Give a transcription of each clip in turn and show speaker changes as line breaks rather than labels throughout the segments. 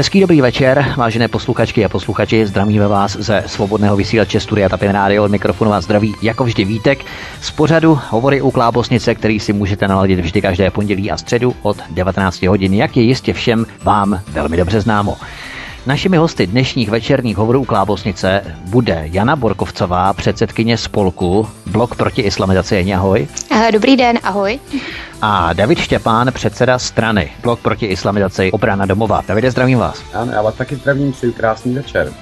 Hezký dobrý večer, vážené posluchačky a posluchači, zdravíme vás ze svobodného vysílače Studia Tapin Radio od mikrofonu vás zdraví jako vždy Vítek z pořadu Hovory u Klábosnice, který si můžete naladit vždy každé pondělí a středu od 19 hodin, jak je jistě všem vám velmi dobře známo. Našimi hosty dnešních večerních hovorů Klábosnice bude Jana Borkovcová, předsedkyně spolku Blok proti islamizaci. Ahoj.
Dobrý den, ahoj
a David Štěpán, předseda strany Blok proti islamizaci Obrana domova. Davide, zdravím vás.
Ano, já vás taky zdravím, přeju krásný večer.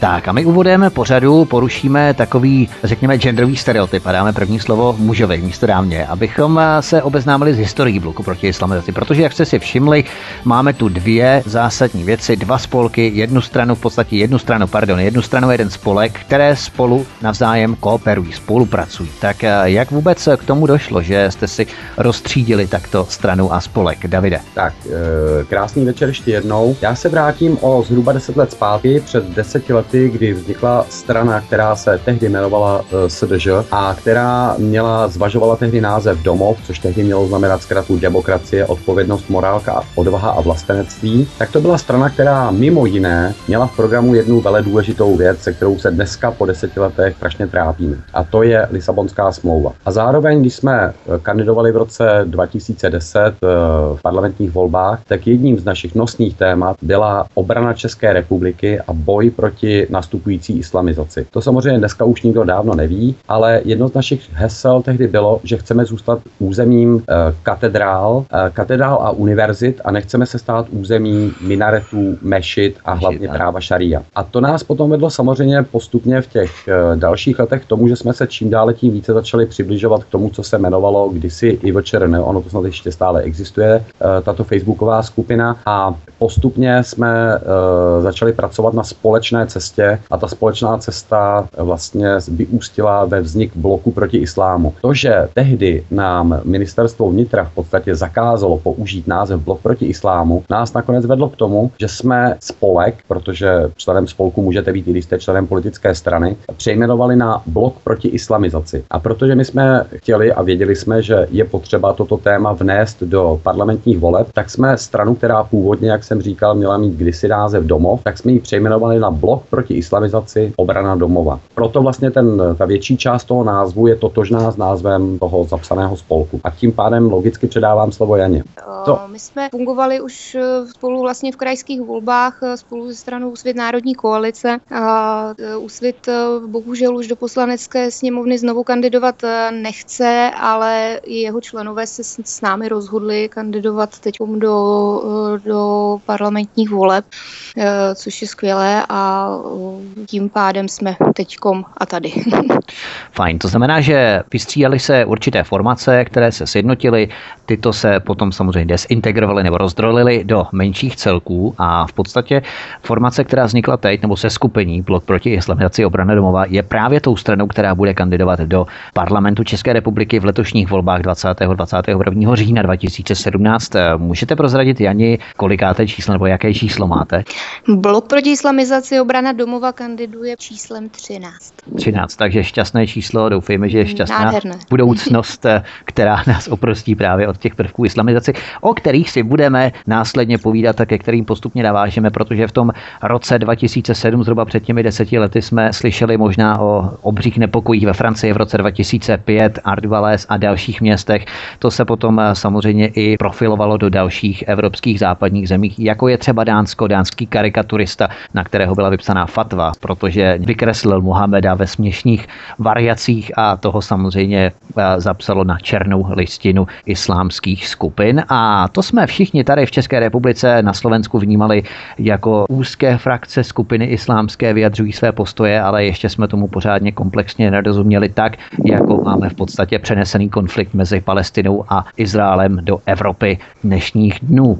Tak a my úvodem pořadu porušíme takový, řekněme, genderový stereotyp a dáme první slovo mužovi místo dámě, abychom se obeznámili s historií bloku proti islamizaci, protože jak jste si všimli, máme tu dvě zásadní věci, dva spolky, jednu stranu, v podstatě jednu stranu, pardon, jednu stranu, jeden spolek, které spolu navzájem kooperují, spolupracují. Tak eh, jak vůbec k tomu došlo, že jste si rozstřídili řídili takto stranu a spolek. Davide.
Tak, e, krásný večer ještě jednou. Já se vrátím o zhruba 10 let zpátky, před deseti lety, kdy vznikla strana, která se tehdy jmenovala e, SDŽ a která měla, zvažovala tehdy název Domov, což tehdy mělo znamenat zkratu demokracie, odpovědnost, morálka, odvaha a vlastenectví. Tak to byla strana, která mimo jiné měla v programu jednu vele důležitou věc, se kterou se dneska po deseti letech strašně trápíme. A to je Lisabonská smlouva. A zároveň, když jsme e, kandidovali v roce 2010 eh, v parlamentních volbách, tak jedním z našich nosných témat byla obrana České republiky a boj proti nastupující islamizaci. To samozřejmě dneska už nikdo dávno neví, ale jedno z našich hesel tehdy bylo, že chceme zůstat územím eh, katedrál, eh, katedrál a univerzit a nechceme se stát území minaretů, mešit a hlavně práva šaria. A to nás potom vedlo samozřejmě postupně v těch dalších letech k tomu, že jsme se čím dále tím více začali přibližovat k tomu, co se jmenovalo kdysi IVČRN, ono to snad ještě stále existuje, eh, tato facebooková skupina a postupně jsme eh, začali pracovat na společné cestě a ta společná cesta vlastně vyústila ve vznik bloku proti islámu. To, že tehdy nám ministerstvo vnitra v podstatě zakázalo použít název blok proti islámu, nás nakonec vedlo k tomu, že jsme spolek, protože členem spolku můžete být i když jste členem politické strany, přejmenovali na blok proti islamizaci. A protože my jsme chtěli a věděli jsme, že je potřeba toto téma vnést do parlamentních voleb, tak jsme stranu, která původně, jak jsem říkal, měla mít kdysi název Domov, tak jsme ji přejmenovali na Blok proti islamizaci obrana domova. Proto vlastně ten, ta větší část toho názvu je totožná s názvem toho zapsaného spolku. A tím pádem logicky předávám slovo Janě.
To. My jsme fungovali už eh, spolu vlastně v krajských volbách eh, spolu se stranou Úsvit Národní koalice. A eh, Úsvit bohužel už do poslanecké sněmovny znovu kandidovat nechce, ale jeho členové se s námi rozhodli kandidovat teď do, do parlamentních voleb, eh, což je skvělé a tím pádem jsme teďkom a tady.
Fajn, to znamená, že vystřídali se určité formace, které se sjednotily, tyto se potom samozřejmě desintegrovaly nebo rozdrolily do menších celků a v podstatě formace, která vznikla teď, nebo se skupení Blok proti islamizaci obrany domova, je právě tou stranou, která bude kandidovat do parlamentu České republiky v letošních volbách 20. 21. října 2017. Můžete prozradit, Jani, kolikáté číslo nebo jaké číslo máte?
Blok proti islamizaci obrana domova kandiduje číslem 13.
13, takže šťastné číslo, doufejme, že je šťastná
Nádherné.
budoucnost, která nás oprostí právě od těch prvků islamizace, o kterých si budeme následně povídat a ke kterým postupně navážeme, protože v tom roce 2007, zhruba před těmi deseti lety, jsme slyšeli možná o obřích nepokojích ve Francii v roce 2005, Ardvalés a dalších městech. To se potom eh, samozřejmě i profilovalo do dalších evropských západních zemí, jako je třeba Dánsko, dánský karikaturista, na kterého byla vypsaná fatva, protože vykreslil Mohameda ve směšných variacích a toho samozřejmě eh, zapsalo na černou listinu islámských skupin. A to jsme všichni tady v České republice na Slovensku vnímali jako úzké frakce skupiny islámské vyjadřují své postoje, ale ještě jsme tomu pořádně komplexně nerozuměli tak, jako máme v podstatě přenesený konflikt mezi Palestinou a Izraelem do Evropy dnešních dnů.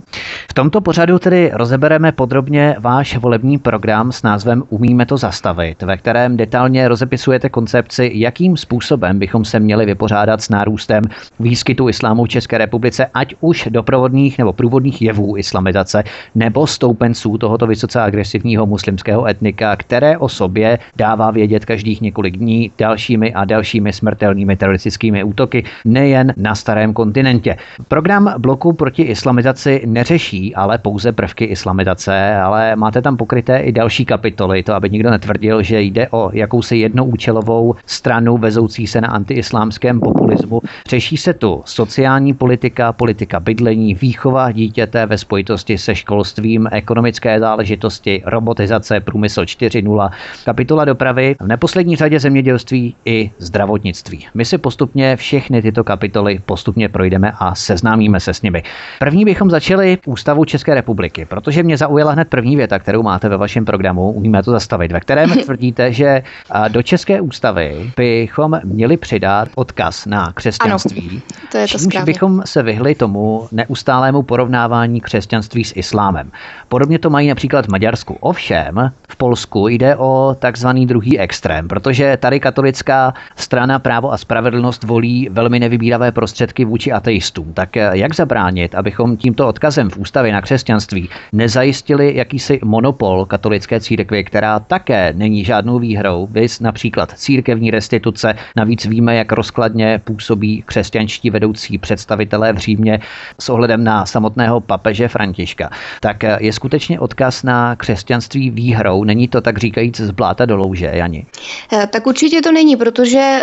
V tomto pořadu tedy rozebereme podrobně váš volební program s názvem Umíme to zastavit, ve kterém detailně rozepisujete koncepci, jakým způsobem bychom se měli vypořádat s nárůstem výskytu islámu v České republice, ať už doprovodných nebo průvodních jevů islamizace, nebo stoupenců tohoto vysoce agresivního muslimského etnika, které o sobě dává vědět každých několik dní dalšími a dalšími smrtelnými teroristickými útoky nejen na starém kontinentě. Program bloku proti islamizaci neřeší ale pouze prvky islamizace, ale máte tam pokryté i další kapitoly, to aby nikdo netvrdil, že jde o jakousi jednoúčelovou stranu vezoucí se na antiislámském populismu. Řeší se tu sociální politika, politika bydlení, výchova dítěte ve spojitosti se školstvím, ekonomické záležitosti, robotizace, průmysl 4.0, kapitola dopravy, v neposlední řadě zemědělství i zdravotnictví. My si postupně všechny tyto kapitoly postupně projdeme a seznámíme se s nimi. První bychom začali ústavu České republiky, protože mě zaujala hned první věta, kterou máte ve vašem programu, umíme to zastavit, ve kterém tvrdíte, že do České ústavy bychom měli přidat odkaz na křesťanství. Ano,
to je to
čímž bychom se vyhli tomu neustálému porovnávání křesťanství s islámem. Podobně to mají například v Maďarsku. Ovšem, v Polsku jde o takzvaný druhý extrém, protože tady katolická strana právo a spravedlnost volí velmi nevybíravé prostředky vůči ateistům. Tak jak zabránit, abychom tímto odkazem v ústavě na křesťanství nezajistili jakýsi monopol katolické církvy, která také není žádnou výhrou, vys například církevní restituce. Navíc víme, jak rozkladně působí křesťanští vedoucí představitelé v Římě s ohledem na samotného papeže Františka. Tak je skutečně odkaz na křesťanství výhrou, není to tak říkajíc z bláta do louže, Jani?
Eh, tak určitě to není, protože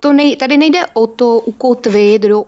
to nej, tady nejde o to ukotvit do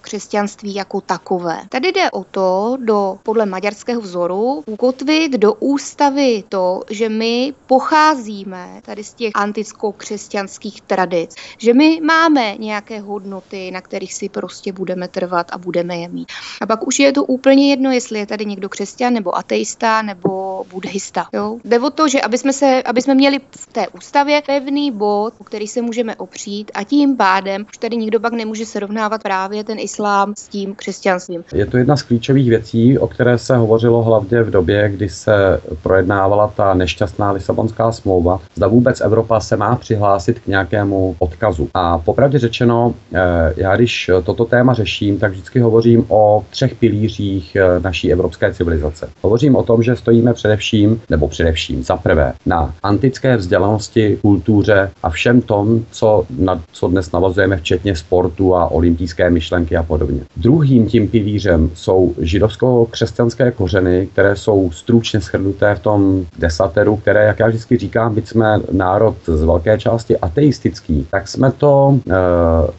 křesťanství jako takové. Tady jde o to, do, podle maďarského vzoru, ukotvit do ústavy to, že my pocházíme tady z těch anticko-křesťanských tradic, že my máme nějaké hodnoty, na kterých si prostě budeme trvat a budeme je mít. A pak už je to úplně jedno, jestli je tady někdo křesťan nebo ateista nebo buddhista. Jo? Jde o to, že aby jsme, se, aby jsme měli v té ústavě pevný bod, o který se můžeme opřít a tím pádem už tady nikdo pak nemůže srovnávat právě ten islám s tím křesťanstvím.
Je to jedna z klíčových věcí, o které se hovořilo hlavně v době, kdy se projednávala ta nešťastná Lisabonská smlouva. Zda vůbec Evropa se má přihlásit k nějakému odkazu. A popravdě řečeno, eh, já když toto téma řeším, tak vždycky hovořím o třech pilířích eh, naší evropské civilizace. Hovořím o tom, že stojíme především, nebo především za prvé, na antické vzdělanosti, kultuře a všem tom, co, na, co dnes navazujeme, včetně sportu a olympijské myšlenky a podobně. Druhým tím pilířem jsou židovsko-křesťanské kořeny, které jsou stručně shrnuté v tom desateru, které, jak já vždycky říkám, byť jsme národ z velké části ateistický, tak jsme to, eh,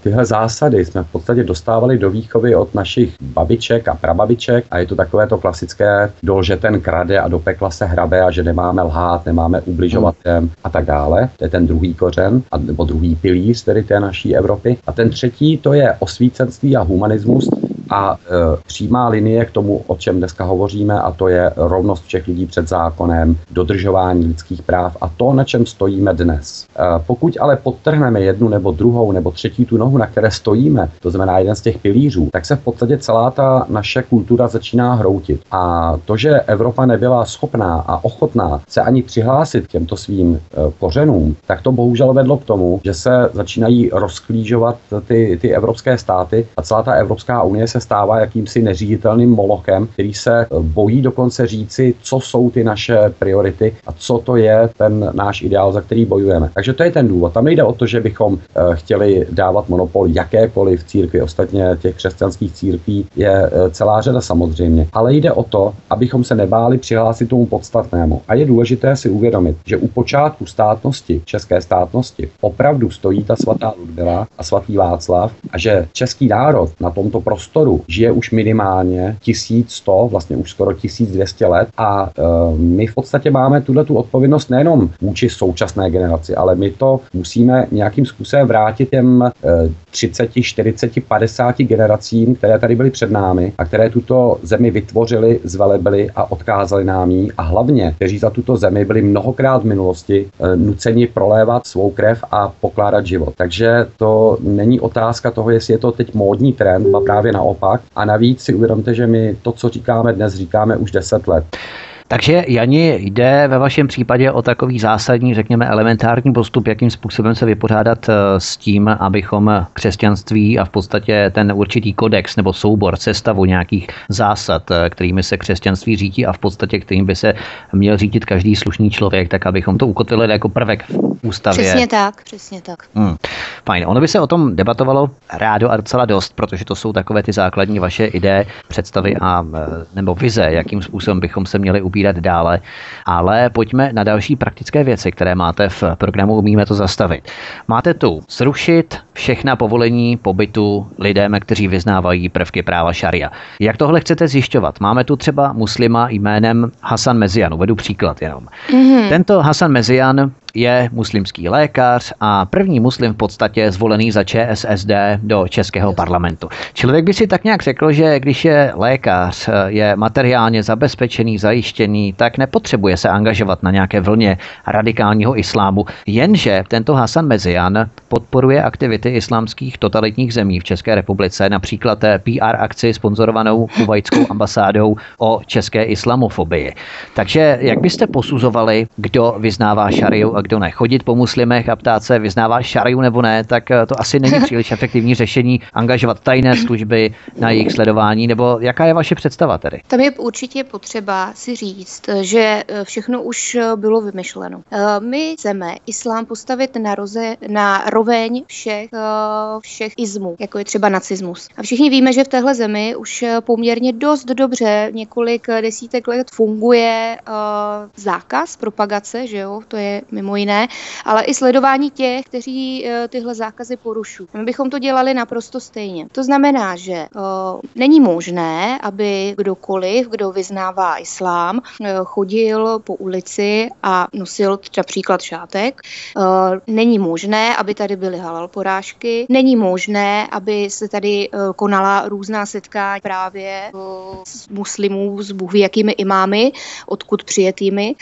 tyhle zásady jsme v podstatě dostávali do výchovy od našich babiček a prababiček a je to takové to klasické, dol, že ten krade a do pekla se hrabe a že nemáme lhát, nemáme ubližovat hmm. a tak dále. To je ten druhý kořen, a, nebo druhý pilíř tedy té naší Evropy. A ten třetí to je osvícenství a humanismus, a e, přímá linie k tomu, o čem dneska hovoříme, a to je rovnost všech lidí před zákonem, dodržování lidských práv a to, na čem stojíme dnes. E, pokud ale podtrhneme jednu nebo druhou nebo třetí tu nohu, na které stojíme, to znamená jeden z těch pilířů, tak se v podstatě celá ta naše kultura začíná hroutit. A to, že Evropa nebyla schopná a ochotná se ani přihlásit k těmto svým e, kořenům, tak to bohužel vedlo k tomu, že se začínají rozklížovat ty, ty evropské státy a celá ta Evropská unie se stává jakýmsi neříditelným molochem, který se bojí dokonce říci, co jsou ty naše priority a co to je ten náš ideál, za který bojujeme. Takže to je ten důvod. Tam nejde o to, že bychom eh, chtěli dávat monopol jakékoliv církvi, ostatně těch křesťanských církví je eh, celá řada samozřejmě, ale jde o to, abychom se nebáli přihlásit tomu podstatnému. A je důležité si uvědomit, že u počátku státnosti, české státnosti, opravdu stojí ta svatá Ludmila a svatý Václav a že český národ na tomto prostoru prostoru žije už minimálně 1100, vlastně už skoro 1200 let a e, my v podstatě máme tuhle tu odpovědnost nejenom vůči současné generaci, ale my to musíme nějakým způsobem vrátit těm e, 30, 40, 50 generacím, které tady byly před námi a které tuto zemi vytvořili, zvelebili a odkázali nám ji a hlavně, kteří za tuto zemi byli mnohokrát v minulosti e, nuceni prolévat svou krev a pokládat život. Takže to není otázka toho, jestli je to teď módní trend, a právě naopak naopak. A navíc si uvědomte, že my to, co říkáme dnes, říkáme už 10 let.
Takže Jani, jde ve vašem případě o takový zásadní, řekněme, elementární postup, jakým způsobem se vypořádat eh, s tím, abychom křesťanství a v podstatě ten určitý kodex nebo soubor, sestavu nějakých zásad, eh, kterými se křesťanství řídí a v podstatě kterým by se měl řídit každý slušný člověk, tak abychom to ukotvili jako prvek v ústavě.
Přesně tak, přesně tak.
Hmm. Fajn. Ono by se o tom debatovalo rádo a docela dost, protože to jsou takové ty základní vaše ideje, představy a eh, nebo vize, jakým způsobem bychom se měli ubírat dále. Ale pojďme na další praktické věci, které máte v programu Umíme to zastavit. Máte tu zrušit všechna povolení pobytu lidem, kteří vyznávají prvky práva šaria. Jak tohle chcete zjišťovat? Máme tu třeba muslima jménem Hasan Mezian, uvedu příklad jenom. Mm-hmm. Tento Hasan Mezian je muslimský lékař a první muslim v podstatě zvolený za ČSSD do českého parlamentu. Člověk by si tak nějak řekl, že když je lékař, je materiálně zabezpečený, zajištěný, tak nepotřebuje se angažovat na nějaké vlně radikálního islámu. Jenže tento Hasan Mezian podporuje aktivity islámských totalitních zemí v České republice, například PR akci sponzorovanou kuvajskou ambasádou o české islamofobii. Takže jak byste posuzovali, kdo vyznává šariu a kdo ne? Chodit po muslimech a ptát se, vyznává šariu nebo ne, tak to asi není příliš efektivní řešení angažovat tajné služby na jejich sledování, nebo jaká je vaše představa tedy?
Tam je určitě potřeba si říct, že všechno už bylo vymyšleno. My chceme islám postavit na, roze, na roveň všech, všech izmů, jako je třeba nacismus. A všichni víme, že v téhle zemi už poměrně dost dobře několik desítek let funguje zákaz propagace, že jo, to je mimo jiné, ale i sledování těch, kteří uh, tyhle zákazy porušují. My bychom to dělali naprosto stejně. To znamená, že uh, není možné, aby kdokoliv, kdo vyznává islám, uh, chodil po ulici a nosil například šátek. Není možné, aby tady byly halal porážky. Není možné, aby se tady konala různá setkání právě s muslimů, s bůh jakými imámy, odkud přijetými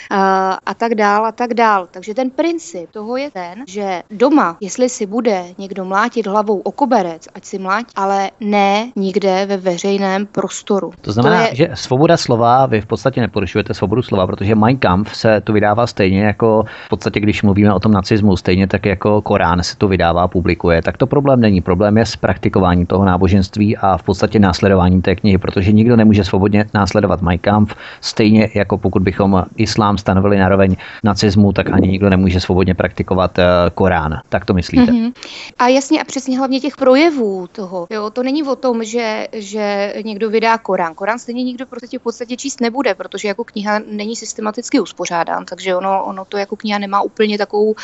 a tak dál a tak dál. Takže ten princip toho je ten, že doma, jestli si bude někdo mlátit hlavou o koberec, ať si mlátí, ale ne nikde ve veřejném prostoru.
To znamená, to je... že svoboda slova, vy v podstatě neporušujete svobodu slova, protože Mein Kampf se tu vydává stejně jako v podstatě, když mluvíme o tom nacismu, stejně tak jako Korán se tu vydává, publikuje, tak to problém není. Problém je s praktikováním toho náboženství a v podstatě následováním té knihy, protože nikdo nemůže svobodně následovat Mein Kampf, stejně jako pokud bychom islám stanovili na roveň nacismu, tak ani nikdo nemůže svobodně praktikovat eh, Korán. Tak to myslíte? Mm-hmm.
A jasně a přesně hlavně těch projevů toho. Jo, to není o tom, že, že někdo vydá Korán. Korán stejně nikdo prostě v podstatě číst nebude, protože jako kniha není systematicky uspořádán, takže ono, ono to jako kniha nemá úplně takovou uh,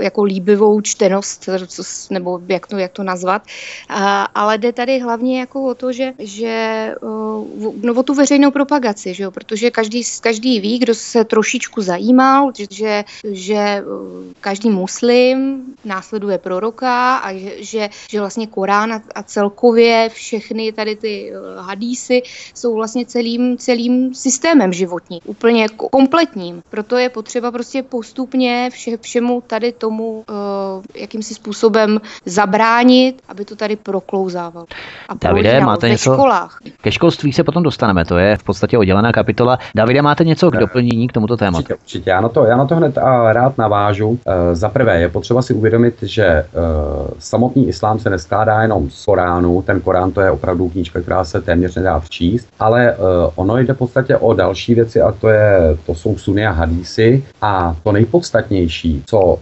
jako líbivou čtenost, nebo jak to, jak to nazvat. Uh, ale jde tady hlavně jako o to, že, že uh, no, o tu veřejnou propagaci, že jo? protože každý, každý ví, kdo se trošičku zajímal, že, že uh, každý muslim následuje proroka a že, že, že vlastně Korán a, a celkově všechny tady ty uh, hadísy jsou vlastně celým, celým systémem životní, úplně kompletním. Proto je potřeba prostě postupně vše, všemu tady tomu uh, jakýmsi způsobem zabránit, aby to tady proklouzávalo.
A Davide, máte něco? Školách. Ke školství se potom dostaneme, to je v podstatě oddělená kapitola. Davide, máte něco k doplnění k tomuto tématu?
Určitě, určitě. Já, na to, já na to hned a rád navážu. Uh, za prvé je potřeba si uvědomit, že uh, samotný islám se neskládá jenom z Koránu, ten Korán to je opravdu knížka, která se téměř nedá včíst, ale uh, ono jde v podstatě o další věci a to, je, to jsou suny a hadísy a to nejpodstatnější, co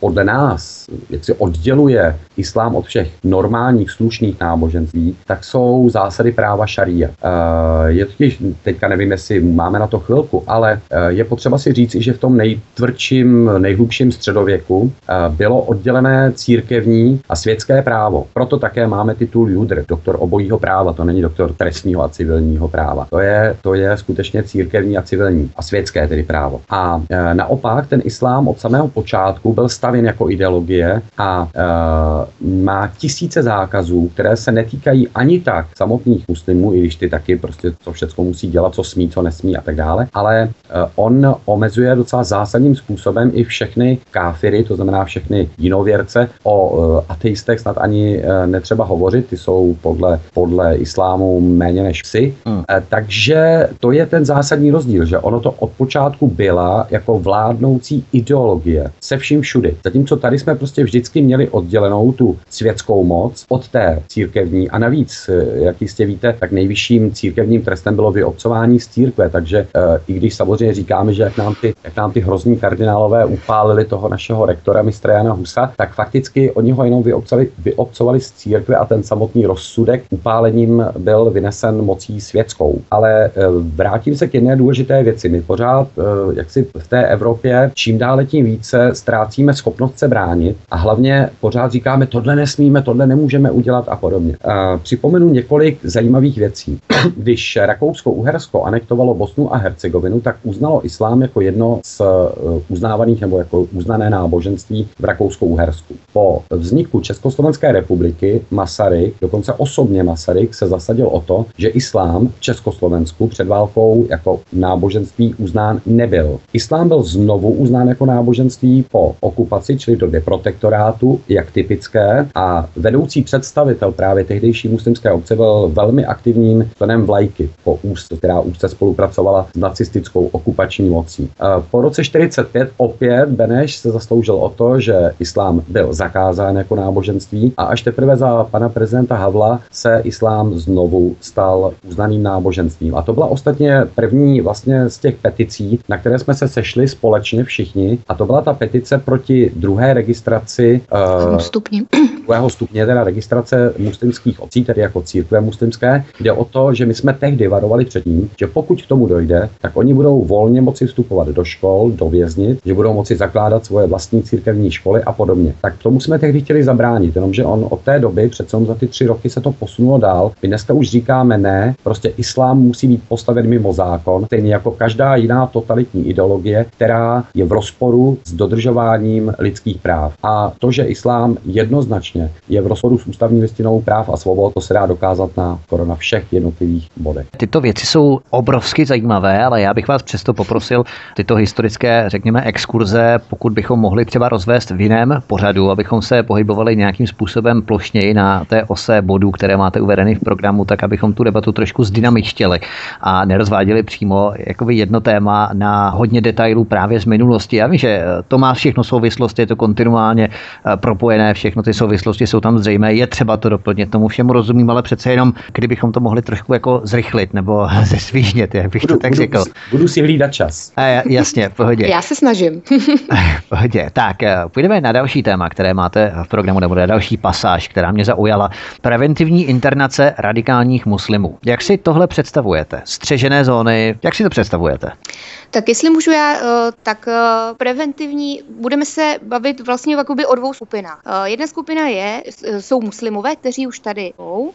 podle nás jak si odděluje islám od všech normálních slušných náboženství, tak jsou zásady práva šaria. Je totiž, teďka nevím, jestli máme na to chvilku, ale je potřeba si říct, že v tom nejtvrdším, nejhlubším středověku uh, bylo oddělené církevní a světské právo. Proto také máme titul Judr, doktor obojího práva, to není doktor trestního a civilního práva. To je, to je skutečně církevní a civilní a světské tedy právo. A e, naopak ten islám od samého počátku byl stavěn jako ideologie a e, má tisíce zákazů, které se netýkají ani tak samotných muslimů, i když ty taky prostě co všechno musí dělat, co smí, co nesmí a tak dále, ale e, on omezuje docela zásadním způsobem i všechny káfiry, to znamená všechny jinověrce. O ateistech snad ani netřeba hovořit, ty jsou podle, podle islámu méně než psy. Hmm. Takže to je ten zásadní rozdíl, že ono to od počátku byla jako vládnoucí ideologie se vším všudy. Zatímco tady jsme prostě vždycky měli oddělenou tu světskou moc od té církevní a navíc, jak jistě víte, tak nejvyšším církevním trestem bylo vyobcování z církve, takže i když samozřejmě říkáme, že jak nám ty, jak nám ty hrozní kardinálové upálili toho našeho rektora mistra Jana Husa, tak fakticky oni ho jenom vyobcovali, vyobcovali z církve a ten samotný rozsudek upálením byl vynesen mocí světskou. Ale e, vrátím se k jedné důležité věci. My pořád, e, jak si v té Evropě, čím dále tím více ztrácíme schopnost se bránit a hlavně pořád říkáme, tohle nesmíme, tohle nemůžeme udělat a podobně. Připomenu několik zajímavých věcí. Když Rakousko-Uhersko anektovalo Bosnu a Hercegovinu, tak uznalo islám jako jedno z uznávaných nebo jako uznané náboženství v Rakousko-Uhersku. Po vzniku Československé republiky Masaryk, dokonce osobně Masaryk, se zasadil o to, že islám v Československu před válkou jako náboženství uznán nebyl. Islám byl znovu uznán jako náboženství po okupaci, čili v době protektorátu, jak typické, a vedoucí představitel právě tehdejší muslimské obce byl velmi aktivním členem vlajky, po úst, která úzce spolupracovala s nacistickou okupační mocí. Po roce 45 opět Beneš se zasloužil o to, že islám byl zakázán jako náboženství a až teprve za pana prezidenta Havla se islám znovu stal uznaným náboženstvím. A to byla ostatně první vlastně z těch peticí, na které jsme se sešli společně všichni. A to byla ta petice proti druhé registraci
uh,
druhého stupně, teda registrace muslimských obcí, tedy jako církve muslimské, jde o to, že my jsme tehdy varovali před tím, že pokud k tomu dojde, tak oni budou volně moci vstupovat do škol, do věznic, že budou moci zakládat svoje vlastní církevní školy a podobně. Tak tomu jsme tehdy chtěli zabránit, jenomže on od té doby, přece za ty tři roky se to posunulo dál. My dneska už říkáme ne, prostě islám musí být postaven mimo zákon, stejně jako každá jiná totalitní ideologie, která je v rozporu s dodržováním lidských práv. A to, že islám jednoznačně je v rozporu s ústavní listinou práv a svobod, to se dá dokázat na skoro na všech jednotlivých bodech.
Tyto věci jsou obrovsky zajímavé, ale já bych vás přesto poprosil tyto historické, řekněme, exkurze, pokud bychom mohli třeba rozvést v jiném pořadu, abychom se pohybovali nějakým způsobem plošněji na té ose bodů, které máte uvedeny v programu, tak abychom tu debatu trošku zdynamičtěli a nerozváděli přímo jakoby jedno téma na hodně detailů právě z minulosti. Já vím, že to má všechno souvislosti, je to kontinuálně eh, propojené, všechno ty souvislosti jsou tam zřejmé, je třeba to doplnit, tomu všemu rozumím, ale přece jenom, kdybychom to mohli trošku jako zrychlit nebo zesvížnět, jak bych
budu,
to tak
budu,
řekl.
Budu si hlídat čas.
A, jasně, v pohodě.
Já se snažím.
pohodě. Tak, eh, půjdeme na další téma, které máte v programu, nebo na další pasáž, která mě zaujala. Preventivní internace radikálních muslimů. Jak si tohle představujete? Střežené zóny, jak si to představujete?
Tak jestli můžu já, eh, tak eh, preventivní, budeme se bavit vlastně jakoby o dvou skupinách. Eh, jedna skupina je, jsou muslimové, kteří už tady jsou,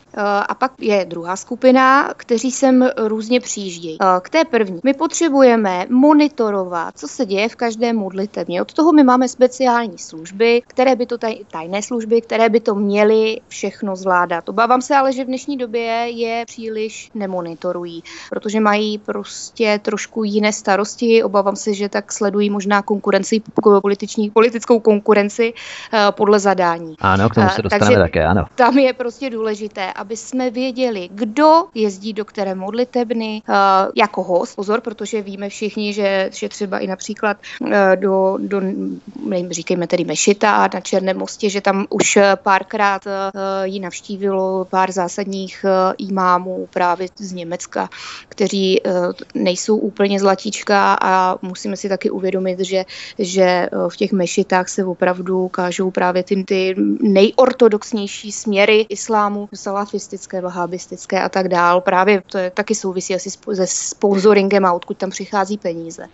a pak je druhá skupina, kteří sem různě přijíždějí. K té první. My potřebujeme monitorovat, co se děje v každé modlitevně. Od toho my máme speciální služby, které by to taj, tajné služby, které by to měly všechno zvládat. Obávám se ale, že v dnešní době je příliš nemonitorují, protože mají prostě trošku jiné starosti starosti. Obávám se, že tak sledují možná konkurenci, političní, politickou konkurenci eh, podle zadání.
Ano, k tomu se eh, dostaneme Takže také, ano.
Tam je prostě důležité, aby jsme věděli, kdo jezdí do které modlitebny eh, jako host. Pozor, protože víme všichni, že, že třeba i například do, do nevím, říkejme tedy Mešita na Černém mostě, že tam už párkrát ji navštívilo pár zásadních imámů právě z Německa, kteří nejsou úplně zlatíčka Turecka a musíme si taky uvědomit, že, že eh, v těch mešitách se opravdu ukážou právě ty, ty nejortodoxnější směry islámu, salafistické, vahabistické a tak dál. Právě to je, taky souvisí asi se sponsoringem a odkud tam přichází peníze.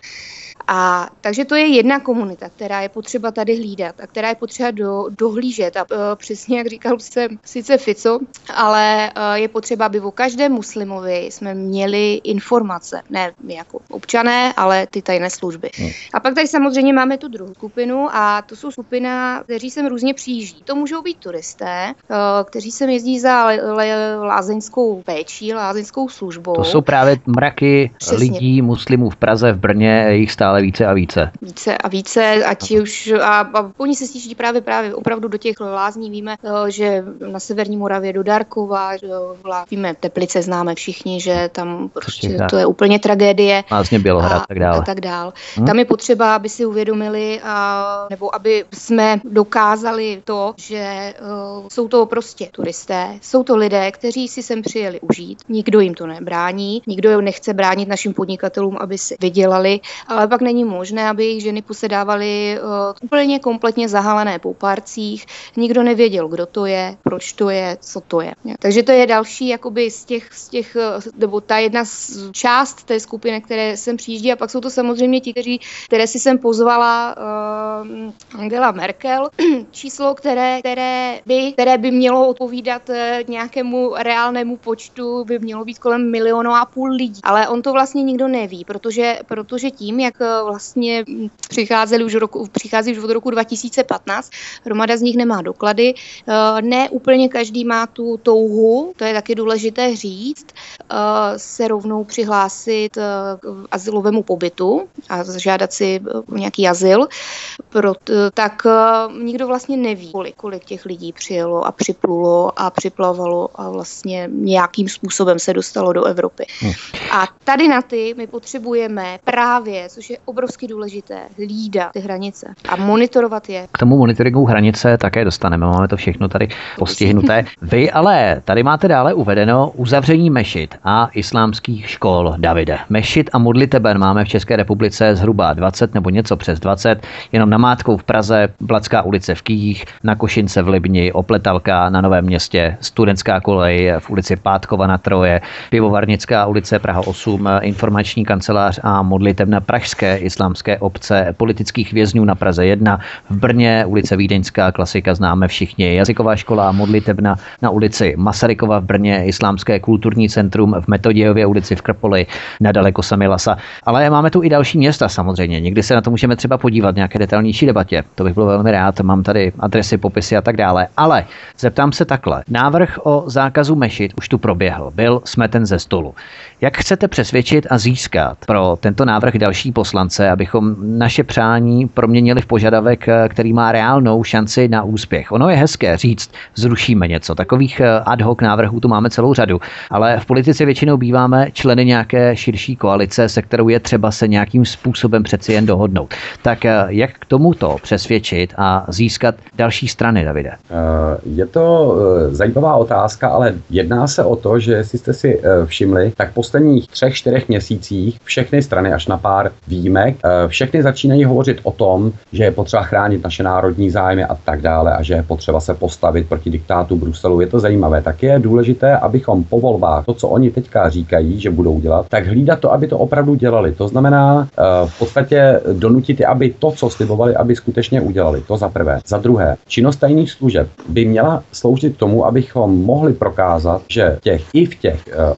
A takže to je jedna komunita, která je potřeba tady hlídat a která je potřeba do, dohlížet. A uh, přesně jak říkal se sice Fico, ale uh, je potřeba, aby o každém muslimovi jsme měli informace. Ne my jako občané, ale ty tajné služby. Hmm. A pak tady samozřejmě máme tu druhou skupinu a to jsou skupina, kteří sem různě přijíždí. To můžou být turisté, uh, kteří sem jezdí za lázeňskou péčí, lázeňskou službou.
To jsou právě mraky Přesně. lidí, muslimů v Praze, v Brně, jich stále stále více a více.
Více a více, ať už, a, a oni se stíží právě právě opravdu do těch lázní, víme, eh, že na severní Moravě do Darkova, víme, Teplice známe všichni, že tam prostě to je úplně tragédie.
Lázně Bělohrad a tak dále.
A tak dál. Hmm. Tam je potřeba, aby si uvědomili, a, nebo aby jsme dokázali to, že uh, jsou to prostě turisté, jsou to lidé, kteří si sem přijeli užít, nikdo jim to nebrání, nikdo nechce bránit našim podnikatelům, aby si vydělali, ale pak není možné, aby jejich ženy posedávaly uh, úplně kompletně zahalené po parcích, nikdo nevěděl, kdo to je, proč to je, co to je. Takže to je další jakoby z těch, z těch nebo ta jedna z část té skupiny, které sem přijíždí a pak jsou to samozřejmě ti, kteří, které si sem pozvala uh, Angela Merkel, číslo, které, které, by, které by mělo odpovídat nějakému reálnému počtu, by mělo být kolem milionu a půl lidí. Ale on to vlastně nikdo neví, protože, protože tím, jak vlastně přicházeli už roku, přichází už od roku 2015, hromada z nich nemá doklady, uh, ne úplně každý má tu touhu, to je taky důležité říct, uh, se rovnou přihlásit uh, k azylovému pobytu a žádat si nějaký azyl, tak nikdo vlastně neví, kolik, kolik těch lidí přijelo a připlulo a připlavalo a vlastně nějakým způsobem se dostalo do Evropy. Hmm. A tady na ty my potřebujeme právě, což je obrovsky důležité, hlídat ty hranice a monitorovat je.
K tomu monitoringu hranice také dostaneme, máme to všechno tady postihnuté. Vy ale tady máte dále uvedeno uzavření mešit a islámských škol. Davide, mešit a modliteben máme v České republice zhruba 20 nebo něco přes 20, jenom na Mátkou v Praze, Blacká ulice v Kýjích, na Košince v Libni, Opletalka na Novém městě, Studentská kolej v ulici Pátkova na Troje, Pivovarnická ulice Praha 8, informační kancelář a modlitebna Pražské islámské obce politických vězňů na Praze 1, v Brně ulice Vídeňská, klasika známe všichni, jazyková škola a modlitebna na ulici Masarykova v Brně, islámské kulturní centrum v Metodějově ulici v Krpoli, nedaleko Samilasa. Ale máme tu i další města samozřejmě. Někdy se na to můžeme třeba podívat, nějaké detailnější debatě. To bych byl velmi rád. Mám tady adresy, popisy a tak dále. Ale zeptám se takhle. Návrh o zákazu mešit už tu proběhl. Byl smeten ze stolu. Jak chcete přesvědčit a získat pro tento návrh další poslance, abychom naše přání proměnili v požadavek, který má reálnou šanci na úspěch? Ono je hezké říct, zrušíme něco. Takových eh, ad hoc návrhů tu máme celou řadu, ale v politice většinou býváme členy nějaké širší koalice, se kterou je třeba se nějakým způsobem přeci jen dohodnout. Tak eh, jak k tomuto přesvědčit a získat další strany, Davide? Eh,
je to zajímavá otázka, ale jedná se o to, že jestli jste si všimli, tak po posledních třech, čtyřech měsících všechny strany, až na pár výjimek, všechny začínají hovořit o tom, že je potřeba chránit naše národní zájmy a tak dále a že je potřeba se postavit proti diktátu Bruselu. Je to zajímavé. Tak je důležité, abychom po volbách to, co oni teďka říkají, že budou dělat, tak hlídat to, aby to opravdu dělali. To znamená eh, v podstatě donutit je, aby to, co slibovali, aby skutečně udělali. To za prvé. Za druhé, činnost tajných služeb by měla sloužit tomu, abychom mohli prokázat, že těch i v těch uh,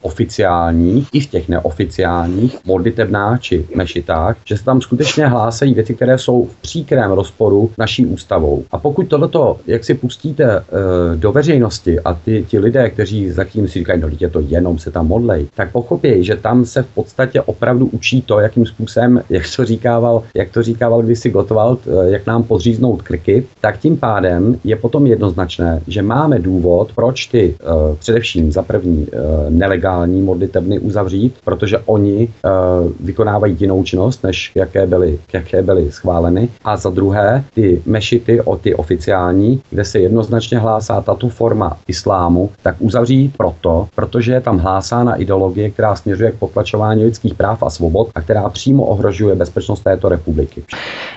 oficiálních, i v těch neoficiálních modlitebnách či mešitách, že se tam skutečně hlásají věci, které jsou v příkrém rozporu naší ústavou. A pokud tohleto, jak si pustíte uh, do veřejnosti a ty, ti lidé, kteří zatím si říkají, no je to jenom se tam modlej, tak pochopí, že tam se v podstatě opravdu učí to, jakým způsobem, jak to říkával, jak to říkával kdysi Gottwald, uh, jak nám podříznout krky, tak tím pádem je potom jednoznačné, že máme důvod, proč ty uh, především za první uh, nelegální modlitebny uzavřít, protože oni uh, vykonávají jinou činnost, než jaké byly, jaké byly schváleny. A za druhé, ty mešity, o ty oficiální, kde se jednoznačně hlásá tato forma islámu, tak uzavří proto, protože je tam hlásána ideologie, která směřuje k potlačování lidských práv a svobod a která přímo ohrožuje bezpečnost této republiky.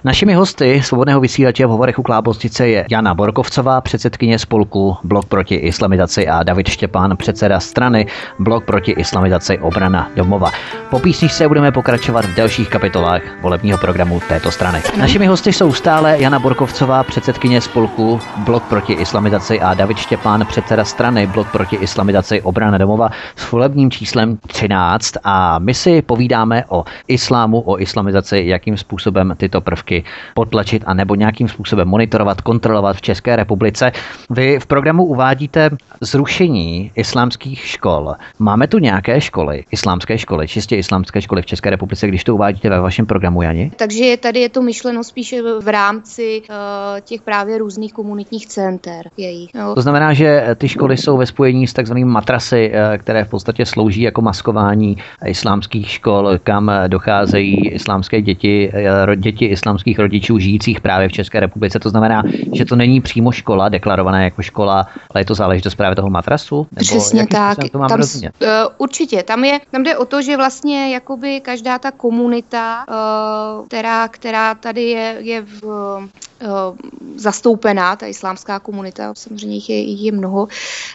Našimi hosty svobodného vysílače v hovorech u Klábostice je Jana Borkovcová, předsedkyně spolku Blok proti islamizaci a David Štěpán, předseda strany Blok proti islamizaci obrana domova. Po písničce budeme pokračovat v dalších kapitolách volebního programu této strany. Našimi hosty jsou stále Jana Borkovcová, předsedkyně spolku Blok proti islamizaci a David Štěpán, předseda strany Blok proti islamizaci obrana domova s volebním číslem 13 a my si povídáme o islámu, o islamizaci, jakým způsobem tyto prvky potlačit a nebo nějakým způsobem monitorovat, kontrolovat v České republice. Vy v programu uvádíte zrušení islámských škol. Máme tu nějaké školy, školy, islámské školy, čistě islámské školy v České republice, když to uvádíte ve vašem programu, Jani?
Takže tady je to myšleno spíše v rámci uh, těch právě různých komunitních center jejich.
To znamená, že ty školy jsou ve spojení s takzvanými matrasy, uh, které v podstatě slouží jako maskování islámských škol, kam docházejí islámské děti, uh, děti islámských rodičů žijících právě v České republice. To znamená, že to není přímo škola, deklarovaná jako škola, ale je to záležitost právě toho matrasu?
Nebo Přesně tak. To mám tam, rozumět? Uh, určitě. Tam, je, tam jde o to, že vlastně jakoby každá ta komunita, uh, která, která tady je, je v, uh, zastoupená, ta islámská komunita, samozřejmě jich je, jich je mnoho,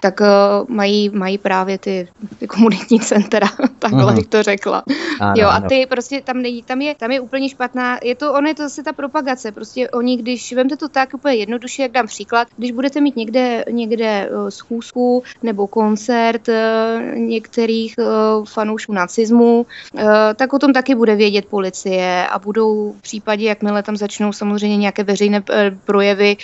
tak uh, mají, mají právě ty, ty komunitní centra, takhle uh-huh. bych to řekla. Ano, jo, a ty prostě tam, nej, tam, je, tam je úplně špatná, je to, on je to zase ta propagace, prostě oni, když, vemte to tak úplně jednoduše, jak dám příklad, když budete mít někde, někde schůzku nebo koncert některých fanoušků nacismu, uh, tak o tom taky bude vědět policie a budou v případě, jakmile tam začnou samozřejmě nějaké veřejné projevy,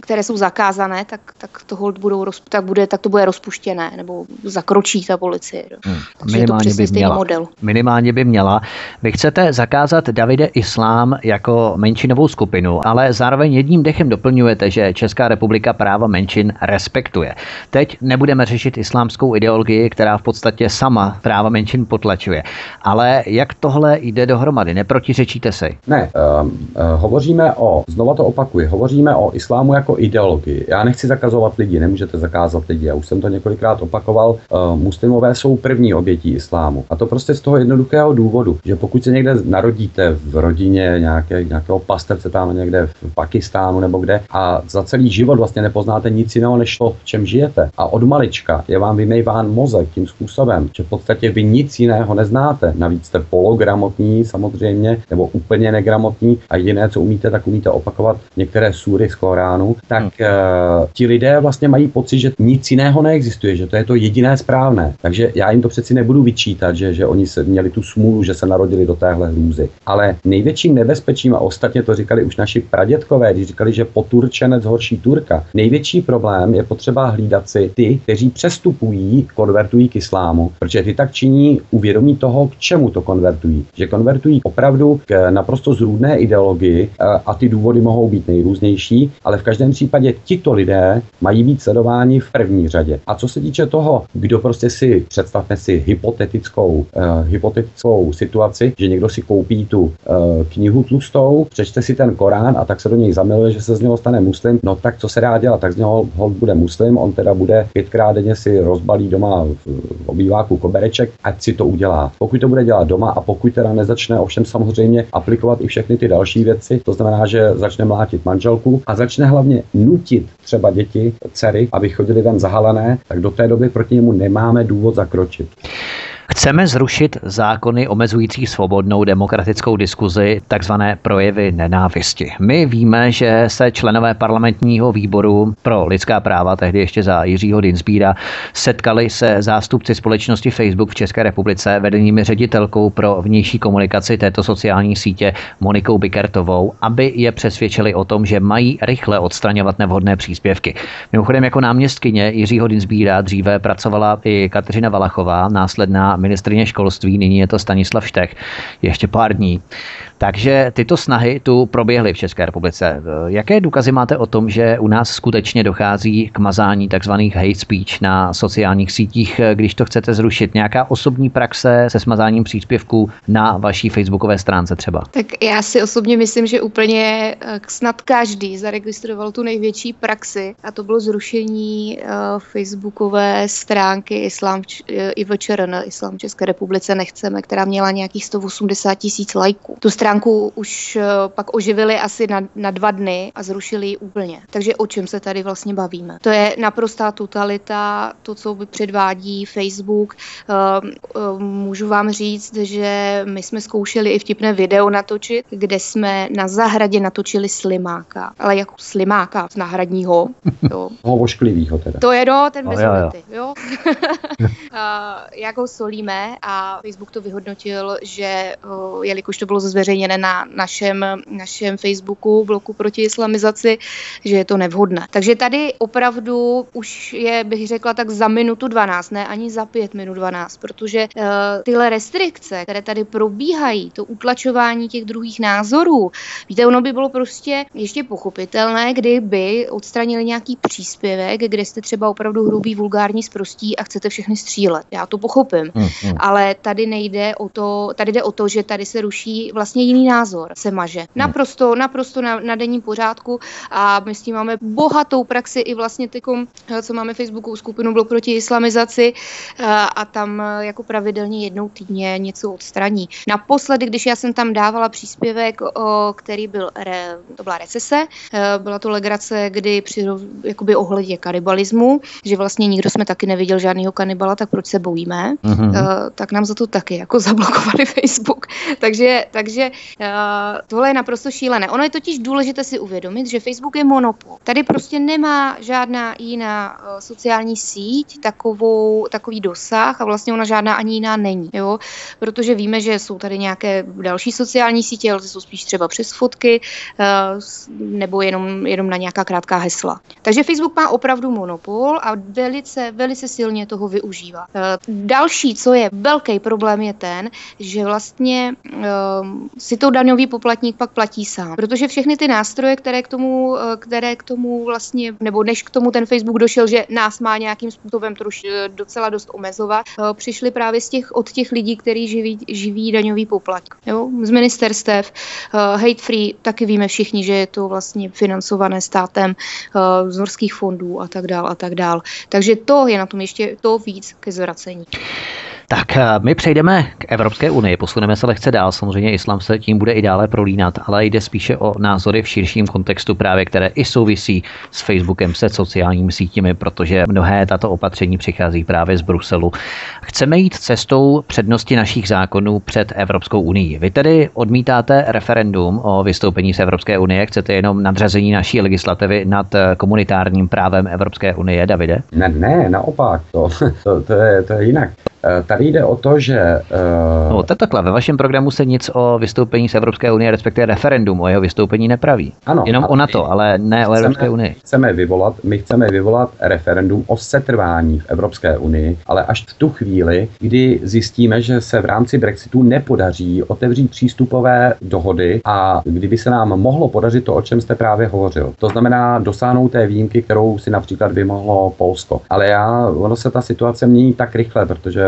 které jsou zakázané, tak, tak to budou, tak, bude, tak to bude rozpuštěné nebo zakročí ta policie. Hmm.
Minimálně by měla. Model. Minimálně by měla. Vy chcete zakázat Davide Islám jako menšinovou skupinu, ale zároveň jedním dechem doplňujete, že Česká republika práva menšin respektuje. Teď nebudeme řešit islámskou ideologii, která v podstatě sama práva menšin potlačuje. Ale jak tohle jde dohromady? Neprotiřečíte si?
Ne, uh, uh, hovoříme o, znova to opakuji, hovoříme o islámu jako ideologii. Já nechci zakazovat lidi, nemůžete zakázat lidi. Já už jsem to několikrát opakoval. Uh, muslimové jsou první obětí islámu. A to prostě z toho jednoduchého důvodu, že pokud se někde narodíte v rodině nějaké, nějakého pastevce tam někde v Pakistánu nebo kde a za celý život vlastně nepoznáte nic jiného než to, v čem žijete. A od malička je vám vymejván mozek tím způsobem, že v podstatě vy nic jiného neznáte. Navíc jste pologramotní samozřejmě, nebo úplně negramotní a jediné, co umíte, tak umíte opakovat některé súry z Koránu, tak hmm. uh, ti lidé vlastně mají pocit, že nic jiného neexistuje, že to je to jediné správné. Takže já jim to přeci nebudu vyčítat, že, že oni se měli tu smůlu, že se narodili do téhle hrůzy. Ale největším nebezpečím, a ostatně to říkali už naši pradětkové, když říkali, že poturčenec horší Turka, největší problém je potřeba hlídat si ty, kteří přestupují, konvertují k islámu, protože ty tak činí uvědomí toho, k čemu to konvertují. Že konvertují opravdu k naprosto zrůdné ideologii eh, a ty důvody mohou být nejrůznější, ale v každém případě tito lidé mají být sledováni v první řadě. A co se týče toho, kdo prostě si, představme si hypotetickou, uh, hypotetickou situaci, že někdo si koupí tu uh, knihu tlustou, přečte si ten Korán a tak se do něj zamiluje, že se z něho stane muslim, no tak co se dá dělat, tak z něho hold bude muslim, on teda bude pětkrát denně si rozbalí doma v obýváku kobereček, ať si to udělá. Pokud to bude dělat doma a pokud teda nezačne ovšem samozřejmě aplikovat i všechny ty další věci, to znamená, že začne mlátit manželku a začne hlavně nutit třeba děti, dcery, aby chodili ven zahalené, tak do té doby proti němu nemáme důvod zakročit.
Chceme zrušit zákony omezující svobodnou demokratickou diskuzi, takzvané projevy nenávisti. My víme, že se členové parlamentního výboru pro lidská práva, tehdy ještě za Jiřího Dinsbíra, setkali se zástupci společnosti Facebook v České republice, vedeními ředitelkou pro vnější komunikaci této sociální sítě Monikou Bikertovou, aby je přesvědčili o tom, že mají rychle odstraňovat nevhodné příspěvky. Mimochodem jako náměstkyně Jiřího Dinsbíra dříve pracovala i Kateřina Valachová, následná ministrině školství, nyní je to Stanislav Štech, ještě pár dní. Takže tyto snahy tu proběhly v České republice. Jaké důkazy máte o tom, že u nás skutečně dochází k mazání tzv. hate speech na sociálních sítích, když to chcete zrušit? Nějaká osobní praxe se smazáním příspěvků na vaší facebookové stránce třeba?
Tak já si osobně myslím, že úplně eh, snad každý zaregistroval tu největší praxi a to bylo zrušení uh, facebookové stránky Islám uh, IVČRN, Islám České republice nechceme, která měla nějakých 180 tisíc lajků. Tu stránku už eh, pak oživili asi na, na dva dny a zrušili ji úplně. Takže o čem se tady vlastně bavíme? To je naprostá totalita, to, co by předvádí Facebook. Eh, eh, můžu vám říct, že my jsme zkoušeli i vtipné video natočit, kde jsme na zahradě natočili slimáka, ale jako slimáka z náhradního.
Jo. Toho ošklivýho teda.
To je, no, ten bez jo, jo. jo. jako solí nevíme a Facebook to vyhodnotil, že jelikož to bylo zveřejněné na našem, našem Facebooku, bloku proti islamizaci, že je to nevhodné. Takže tady opravdu už je, bych řekla, tak za minutu 12, ne ani za pět minut 12, protože uh, tyhle restrikce, které tady probíhají, to utlačování těch druhých názorů, víte, ono by bylo prostě ještě pochopitelné, kdyby odstranili nějaký příspěvek, kde jste třeba opravdu hrubý, vulgární, sprostí a chcete všechny střílet. Já to pochopím. Hmm, hmm. Ale tady nejde o to, tady jde o to, že tady se ruší vlastně jiný názor, se maže. Hmm. Naprosto, naprosto na, na denním pořádku a my s tím máme bohatou praxi i vlastně tykom, co máme Facebookovou skupinu Blok proti islamizaci a, a tam jako pravidelně jednou týdně něco odstraní. Naposledy, když já jsem tam dávala příspěvek, o, který byl, re, to byla recese, byla to legrace, kdy při jakoby ohledě kanibalismu, že vlastně nikdo jsme taky neviděl žádného kanibala, tak proč se bojíme, mm-hmm. tak nám za to taky jako zablokovali Facebook. takže takže tohle je naprosto šílené. Ono je totiž důležité si uvědomit, že Facebook je monopol. Tady prostě nemá žádná jiná uh, sociální síť takovou, takový dosah a vlastně ona žádná ani jiná není, jo? protože víme, že jsou tady nějaké další sociální sítě, ale jsou spíš třeba přes fotky uh, nebo jenom, jenom na nějaká krátká hesla. Takže Facebook má opravdu monopol a velice, velice silně toho využívá. Další, co je velký problém, je ten, že vlastně si to daňový poplatník pak platí sám, protože všechny ty nástroje, které k tomu, uh, které k tomu vlastně, nebo než k tomu ten Facebook došel, že nás má nějakým způsobem troš, docela dost omezovat, uh, přišli právě z těch, od těch lidí, kteří živí, živí daňový poplatník. Jo? Z ministerstev, hate free, taky víme všichni, že je to vlastně financované státem z norských fondů a tak dál a tak dál. Takže to je na tom ještě to víc ke zvracení.
Tak eh, my přejdeme k Evropské unii, posuneme se lehce dál, samozřejmě islám se tím bude i dále prolínat, ale jde spíše o názory v širším kontextu právě, které i souvisí s Facebookem, se sociálními sítěmi, protože mnohé tato opatření přichází právě z Bruselu. Chceme jít cestou přednosti našich zákonů před Evropskou unii. Vy tedy odmítáte referendum o vystoupení z Evropské unie, chcete jenom nadřazení naší legislativy nad eh, komunitárním právem Evropské unie, Davide?
Ne, ne, naopak, to, to, to, je, to je jinak. Eh, tady jde o to, že...
Uh... No, to je takhle. Ve vašem programu se nic o vystoupení z Evropské unie, respektive referendum o jeho vystoupení nepraví. Ano. Jenom o NATO, ale ne o Evropské unii.
Chceme vyvolat, my chceme vyvolat referendum o setrvání v Evropské unii, ale až v tu chvíli, kdy zjistíme, že se v rámci Brexitu nepodaří otevřít přístupové dohody a kdyby se nám mohlo podařit to, o čem jste právě hovořil. To znamená dosáhnout té výjimky, kterou si například vymohlo Polsko. Ale já, ono se ta situace mění tak rychle, protože Eh,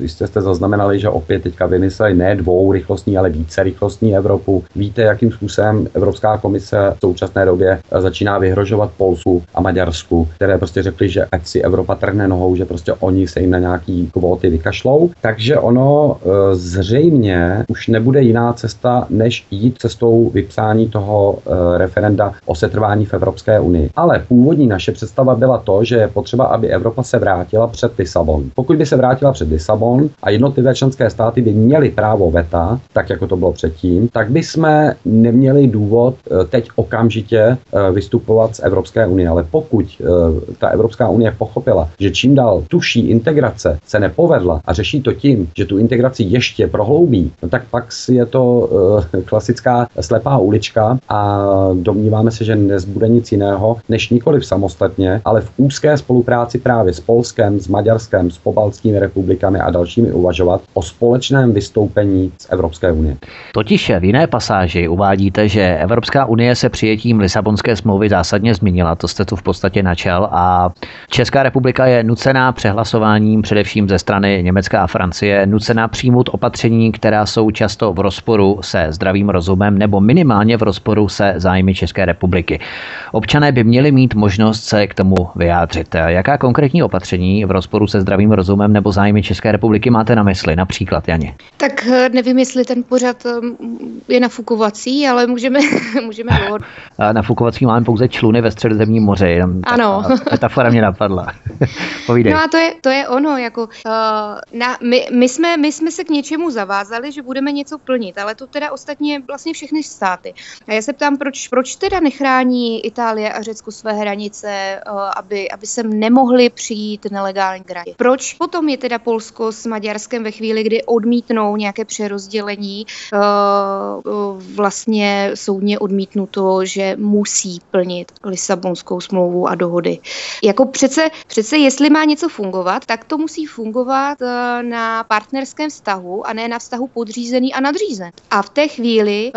jistě jste zaznamenali, že opět teďka vymysleli ne dvou rychlostní, ale více rychlostní Evropu. Víte, jakým způsobem Evropská komise v současné době eh, začíná vyhrožovat Polsku a Maďarsku, které prostě řekli, že ať si Evropa trhne nohou, že prostě oni se jim na nějaký kvóty vykašlou. Takže ono eh, zřejmě už nebude jiná cesta, než jít cestou vypsání toho referenda o setrvání v Evropské unii. Ale původní naše představa byla to, že je potřeba, aby Evropa se vrátila před Lisabon. Pokud by se vrátila před Lisabon a jednotlivé členské státy by měly právo veta, tak jako to bylo předtím, tak by jsme neměli důvod eh, teď okamžitě eh, vystupovat z Evropské unie. Ale pokud eh, ta Evropská unie pochopila, že čím dál tuší integrace se nepovedla a řeší to tím, že tu integraci ještě prohloubí, no tak pak je to klasická slepá ulička a domníváme se, že nezbude nic jiného, než nikoliv samostatně, ale v úzké spolupráci právě s Polskem, s Maďarskem, s pobaltskými republikami a dalšími uvažovat o společném vystoupení z Evropské unie.
Totiž v jiné pasáži uvádíte, že Evropská unie se přijetím Lisabonské smlouvy zásadně změnila, to jste tu v podstatě načal a Česká republika je nucená přehlasováním především ze strany Německa a Francie, nucená přijmout opatření, která jsou často v rozporu se zdravým rozumem nebo minimálně v rozporu se zájmy České republiky. Občané by měli mít možnost se k tomu vyjádřit. Jaká konkrétní opatření v rozporu se zdravým rozumem nebo zájmy zájmy České republiky máte na mysli, například, Janě?
Tak eh, nevím, jestli ten pořad eh, je nafukovací, ale můžeme, můžeme.
Nafukovací máme pouze čluny ve středozemním moři,
ano.
metafora mě napadla.
Povídej. No a to je, to je ono, jako na, my, my, jsme, my jsme se k něčemu zavázali, že budeme něco plnit, ale to teda ostatně vlastně všechny státy. A já se ptám, proč, proč teda nechrání Itálie a Řecko své hranice, aby, aby sem nemohli přijít nelegální gradě? Proč potom je teda teda Polsko s Maďarskem ve chvíli, kdy odmítnou nějaké přerozdělení, uh, uh, vlastně soudně odmítnuto, že musí plnit Lisabonskou smlouvu a dohody. Jako přece, přece jestli má něco fungovat, tak to musí fungovat uh, na partnerském vztahu a ne na vztahu podřízený a nadřízen. A v té chvíli,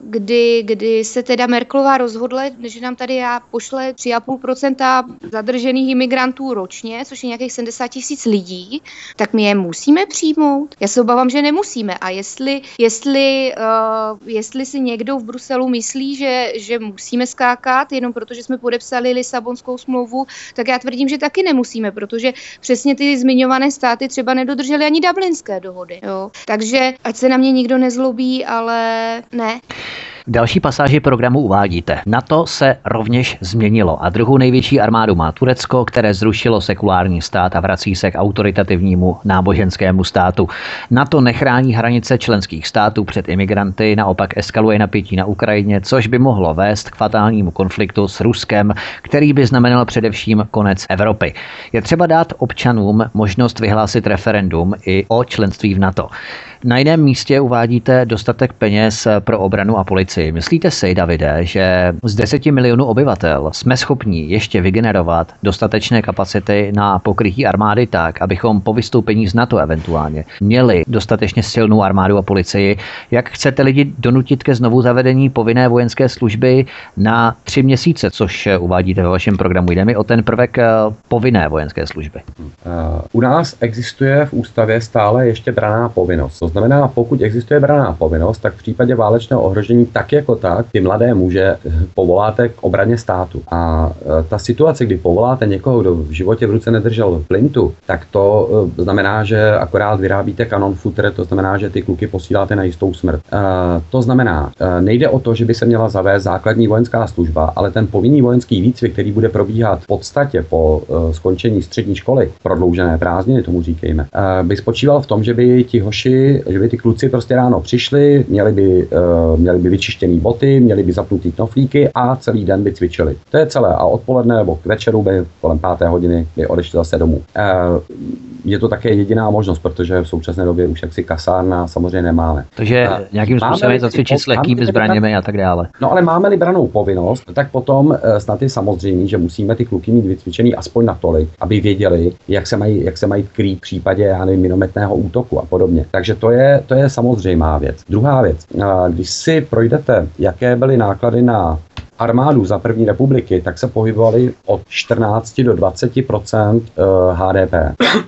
kdy, kdy se teda Merklová rozhodla, že nám tady já pošle 3,5% zadržených imigrantů ročně, což je nějakých 70 tisíc lidí, tak my je musíme přijmout. Já se obávám, že nemusíme. A jestli, jestli, uh, jestli si někdo v Bruselu myslí, že, že musíme skákat, jenom protože jsme podepsali Lisabonskou smlouvu, tak já tvrdím, že taky nemusíme, protože přesně ty zmiňované státy třeba nedodržely ani dublinské dohody. Jo. Takže ať se na mě nikdo nezlobí, ale ne.
V další pasáži programu uvádíte. NATO se rovněž změnilo a druhou největší armádu má Turecko, které zrušilo sekulární stát a vrací se k autoritativnímu náboženskému státu. NATO nechrání hranice členských států před imigranty, naopak eskaluje napětí na Ukrajině, což by mohlo vést k fatálnímu konfliktu s Ruskem, který by znamenal především konec Evropy. Je třeba dát občanům možnost vyhlásit referendum i o členství v NATO. Na jiném místě uvádíte dostatek peněz pro obranu a policii. Myslíte si, Davide, že z 10 milionů obyvatel jsme schopni ještě vygenerovat dostatečné kapacity na pokrytí armády tak, abychom po vystoupení z NATO eventuálně měli dostatečně silnou armádu a policii? Jak chcete lidi donutit ke znovu zavedení povinné vojenské služby na tři měsíce, což uvádíte ve vašem programu? Jde mi o ten prvek eh, povinné vojenské služby.
Eh, u nás existuje v ústavě stále ještě braná povinnost. To znamená, pokud existuje braná povinnost, tak v případě válečného ohrožení tak jako tak ty mladé muže povoláte k obraně státu. A e, ta situace, kdy povoláte někoho, kdo v životě v ruce nedržel plintu, tak to e, znamená, že akorát vyrábíte kanon futter, to znamená, že ty kluky posíláte na jistou smrt. To znamená, nejde o to, že by se měla zavést základní vojenská služba, ale ten povinný vojenský výcvik, který bude probíhat v podstatě po skončení střední školy, prodloužené prázdniny, tomu říkejme, by spočíval v tom, že by ti hoši že by ty kluci prostě ráno přišli, měli by, uh, měli by vyčištěný boty, měli by zapnutý knoflíky a celý den by cvičili. To je celé. A odpoledne nebo k večeru by kolem páté hodiny by odešli zase domů. Uh, je to také jediná možnost, protože v současné době už jaksi kasárna samozřejmě nemáme.
Takže uh, nějakým způsobem zacvičit s lehkými zbraněmi a tak dále.
No ale máme-li branou povinnost, tak potom uh, snad je samozřejmé, že musíme ty kluky mít vycvičený aspoň natolik, aby věděli, jak se mají, jak se mají krýt v případě, já nevím, minometného útoku a podobně. Takže to je, to je samozřejmá věc. Druhá věc, když si projdete, jaké byly náklady na armádu za první republiky, tak se pohybovali od 14 do 20% HDP.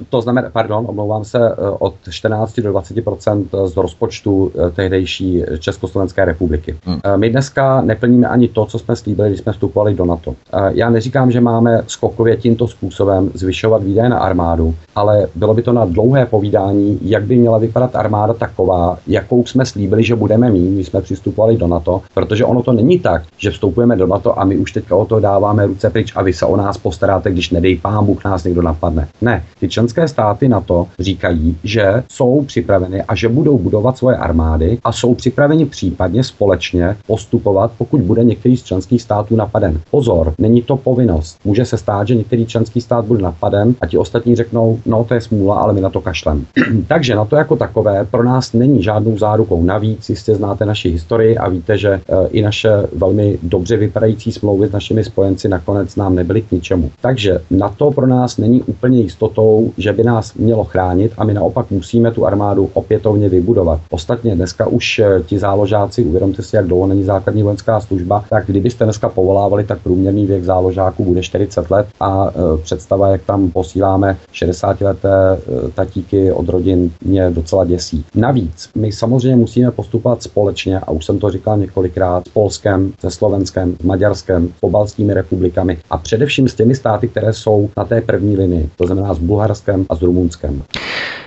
To znamená, pardon, omlouvám se, eh, od 14 do 20% z rozpočtu eh, tehdejší Československé republiky. Hmm. Eh, my dneska neplníme ani to, co jsme slíbili, když jsme vstupovali do NATO. Já neříkám, že máme skokově tímto způsobem zvyšovat výdaje na armádu, ale bylo by to na dlouhé povídání, jak by měla vypadat armáda taková, jakou jsme slíbili, že budeme mít, když jsme přistupovali do NATO, protože ono to není tak, že vstoupíme vstupujeme do NATO a my už teďka o to dáváme ruce pryč a vy se o nás postaráte, když nedej pán Bůh nás někdo napadne. Ne, ty členské státy na to říkají, že jsou připraveny a že budou budovat svoje armády a jsou připraveni případně společně postupovat, pokud bude některý z členských států napaden. Pozor, není to povinnost. Může se stát, že některý členský stát bude napaden a ti ostatní řeknou, no to je smůla, ale my na to kašlem. Takže na to jako takové pro nás není žádnou zárukou. Navíc jistě znáte naši historii a víte, že e, i naše velmi dobře dobře vypadající smlouvy s našimi spojenci nakonec nám nebyly k ničemu. Takže na to pro nás není úplně jistotou, že by nás mělo chránit a my naopak musíme tu armádu opětovně vybudovat. Ostatně dneska už eh, ti záložáci, uvědomte si, jak dlouho není základní vojenská služba, tak kdybyste dneska povolávali, tak průměrný věk záložáků bude 40 let a e, představa, jak tam posíláme 60 leté e, tatíky od rodin, mě docela děsí. Navíc my samozřejmě musíme postupovat společně, a už jsem to říkal několikrát, s Polskem, se Slovenskem, Slovenskem, s Maďarskem, s pobalskými republikami a především s těmi státy, které jsou na té první linii, to znamená s Bulharskem a s Rumunskem.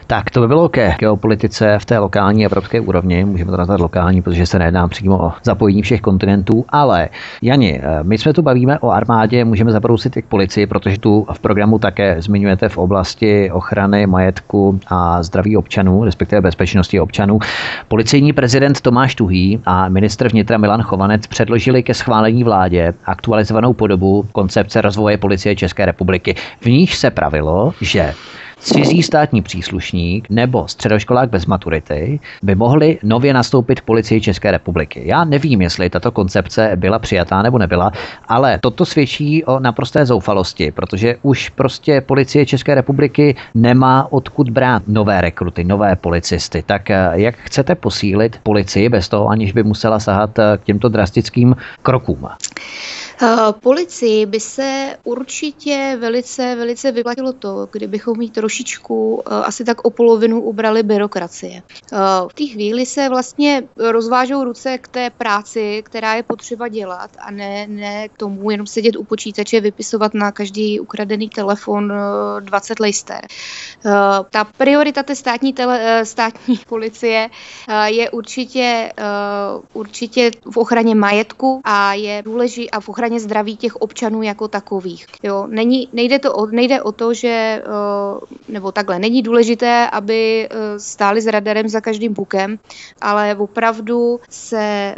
Tak to by bylo ke geopolitice v té lokální evropské úrovni. Můžeme to nazvat lokální, protože se nejedná přímo o zapojení všech kontinentů. Ale Jani, eh, my jsme tu bavíme o armádě, můžeme zabrousit i k policii, protože tu v programu také zmiňujete v oblasti ochrany majetku a zdraví občanů, respektive bezpečnosti občanů. Policejní prezident Tomáš Tuhý a ministr vnitra Milan Chovanec předložili ke schválení vládě aktualizovanou podobu koncepce rozvoje policie České republiky. V níž se pravilo, že cizí státní příslušník nebo středoškolák bez maturity by mohli nově nastoupit v policii České republiky. Já nevím, jestli tato koncepce byla přijatá nebo nebyla, ale toto svědčí o naprosté zoufalosti, protože už prostě policie České republiky nemá odkud brát nové rekruty, nové policisty. Tak eh, jak chcete posílit policii bez toho, aniž by musela sahat eh, k těmto drastickým krokům?
Eh, policii by se určitě velice, velice vyplatilo to, kdybychom jí trošičku eh, asi tak o polovinu ubrali byrokracie. Eh, v té chvíli se vlastně rozvážou ruce k té práci, která je potřeba dělat a ne, ne k tomu jenom sedět u počítače, vypisovat na každý ukradený telefon 20 lister. Ta priorita té státní, tele, státní policie je určitě, určitě v ochraně majetku a je důležitý a v ochraně zdraví těch občanů jako takových. Jo, není, nejde, to o, nejde o to, že, eh, nebo takhle, není důležité, aby eh, stáli s radarem za každým bukem, ale opravdu se eh,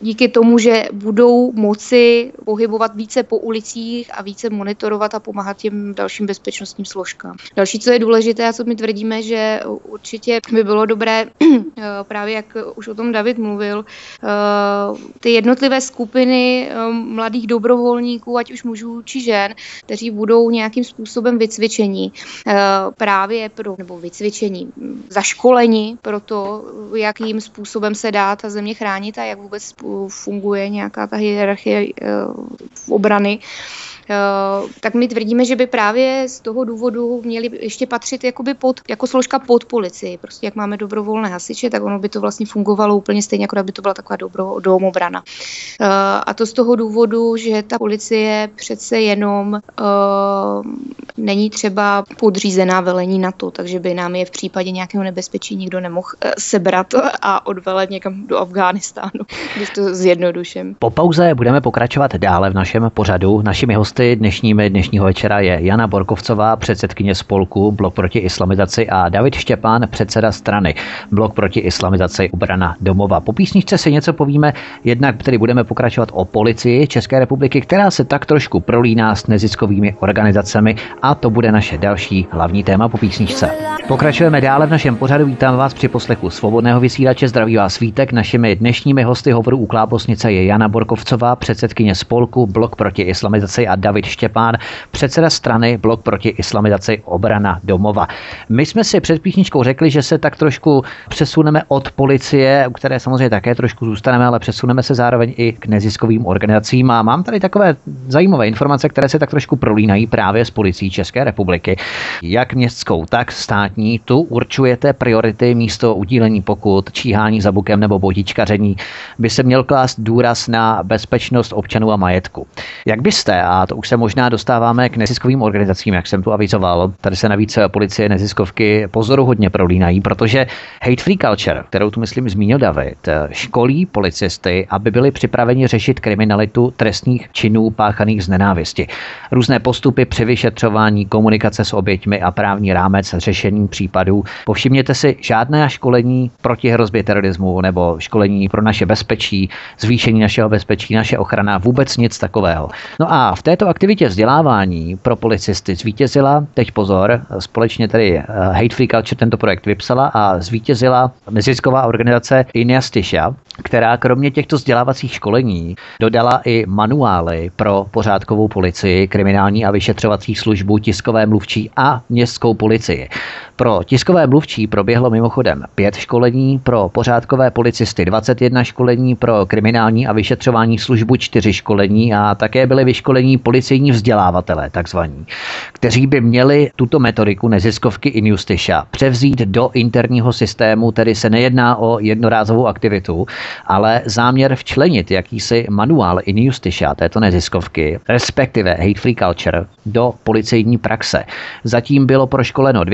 díky tomu, že budou moci pohybovat více po ulicích a více monitorovat a pomáhat těm dalším bezpečnostním složkám. Další, co je důležité a co my tvrdíme, že určitě by bylo dobré, právě jak už o tom David mluvil, ty jednotlivé skupiny mladých dobrovolníků, ať už mužů či žen, kteří budou nějakým způsobem vycvičení eh, právě pro, nebo vycvičení, zaškolení pro to, jakým způsobem se dá ta země chránit a jak vůbec funguje nějaká ta hierarchie eh, obrany. Eh, tak my tvrdíme, že by právě z toho důvodu měli ještě patřit jakoby pod, jako složka pod policii. Prostě jak máme dobrovolné hasiče, tak ono by to vlastně fungovalo úplně stejně, jako by to byla taková dobro, domobrana. Eh, a to z toho důvodu, že ta policie přece jenom uh, není třeba podřízená velení na to, takže by nám je v případě nějakého nebezpečí nikdo nemohl sebrat a odvelet někam do Afghánistánu, když to zjednoduším.
Po pauze budeme pokračovat dále v našem pořadu. Našimi hosty hosty dnešními dnešního večera je Jana Borkovcová, předsedkyně spolku Blok proti islamizaci a David Štěpán, předseda strany Blok proti islamizaci obrana domova. Po písničce si něco povíme, jednak tedy budeme pokračovat o policii České republiky, která se tak trošku prolíná s neziskovými organizacemi a to bude naše další hlavní téma po písničce. Pokračujeme dále v našem pořadu. Vítám vás při poslechu svobodného vysílače. Zdraví vás Vítek. Našimi dnešními hosty hovoru u Klábosnice je Jana Borkovcová, předsedkyně spolku Blok proti islamizaci a David Štěpán, předseda strany Blok proti islamizaci obrana domova. My jsme si před písničkou řekli, že se tak trošku přesuneme od policie, u které samozřejmě také trošku zůstaneme, ale přesuneme se zároveň i k neziskovým organizacím. A mám tady takové zajímavé informace, které se tak trošku prolínají právě s policií České republiky, jak městskou, tak státní. Tu určujete priority místo udílení pokut, číhání za bukem nebo botičkaření. By se měl klást důraz na bezpečnost občanů a majetku. Jak byste, a to už se možná dostáváme k neziskovým organizacím, jak jsem tu avizoval. Tady se navíc policie neziskovky pozoruhodně prolínají, protože hate free culture, kterou tu myslím zmínil David, školí policisty, aby byli připraveni řešit kriminalitu trestních činů páchaných z nenávisti. Různé postupy při vyšetřování, komunikace s oběťmi a právní rámec řešení případů. Povšimněte si žádné školení proti hrozbě terorismu nebo školení pro naše bezpečí, zvýšení našeho bezpečí, naše ochrana, vůbec nic takového. No a v této aktivitě vzdělávání pro policisty zvítězila, teď pozor, společně tedy eh, Hate Free Culture tento projekt vypsala a zvítězila nezisková organizace Injustisha, která kromě těchto vzdělávacích školení dodala i manuály pro pořádkovou policii, kriminální a vyšetřovací službu, tiskové mluvčí a městskou policii. Pro tiskové mluvčí proběhlo mimochodem pět školení, pro pořádkové policisty 21 školení, pro kriminální a vyšetřování službu 4 školení a také byly vyškolení policejní vzdělávatelé, takzvaní, kteří by měli tuto metodiku neziskovky Injusticia převzít do interního systému, tedy se nejedná o jednorázovou aktivitu, ale záměr včlenit jakýsi manuál Injusticia této neziskovky, respektive Hate Free Culture, do policejní praxe. Zatím bylo proškoleno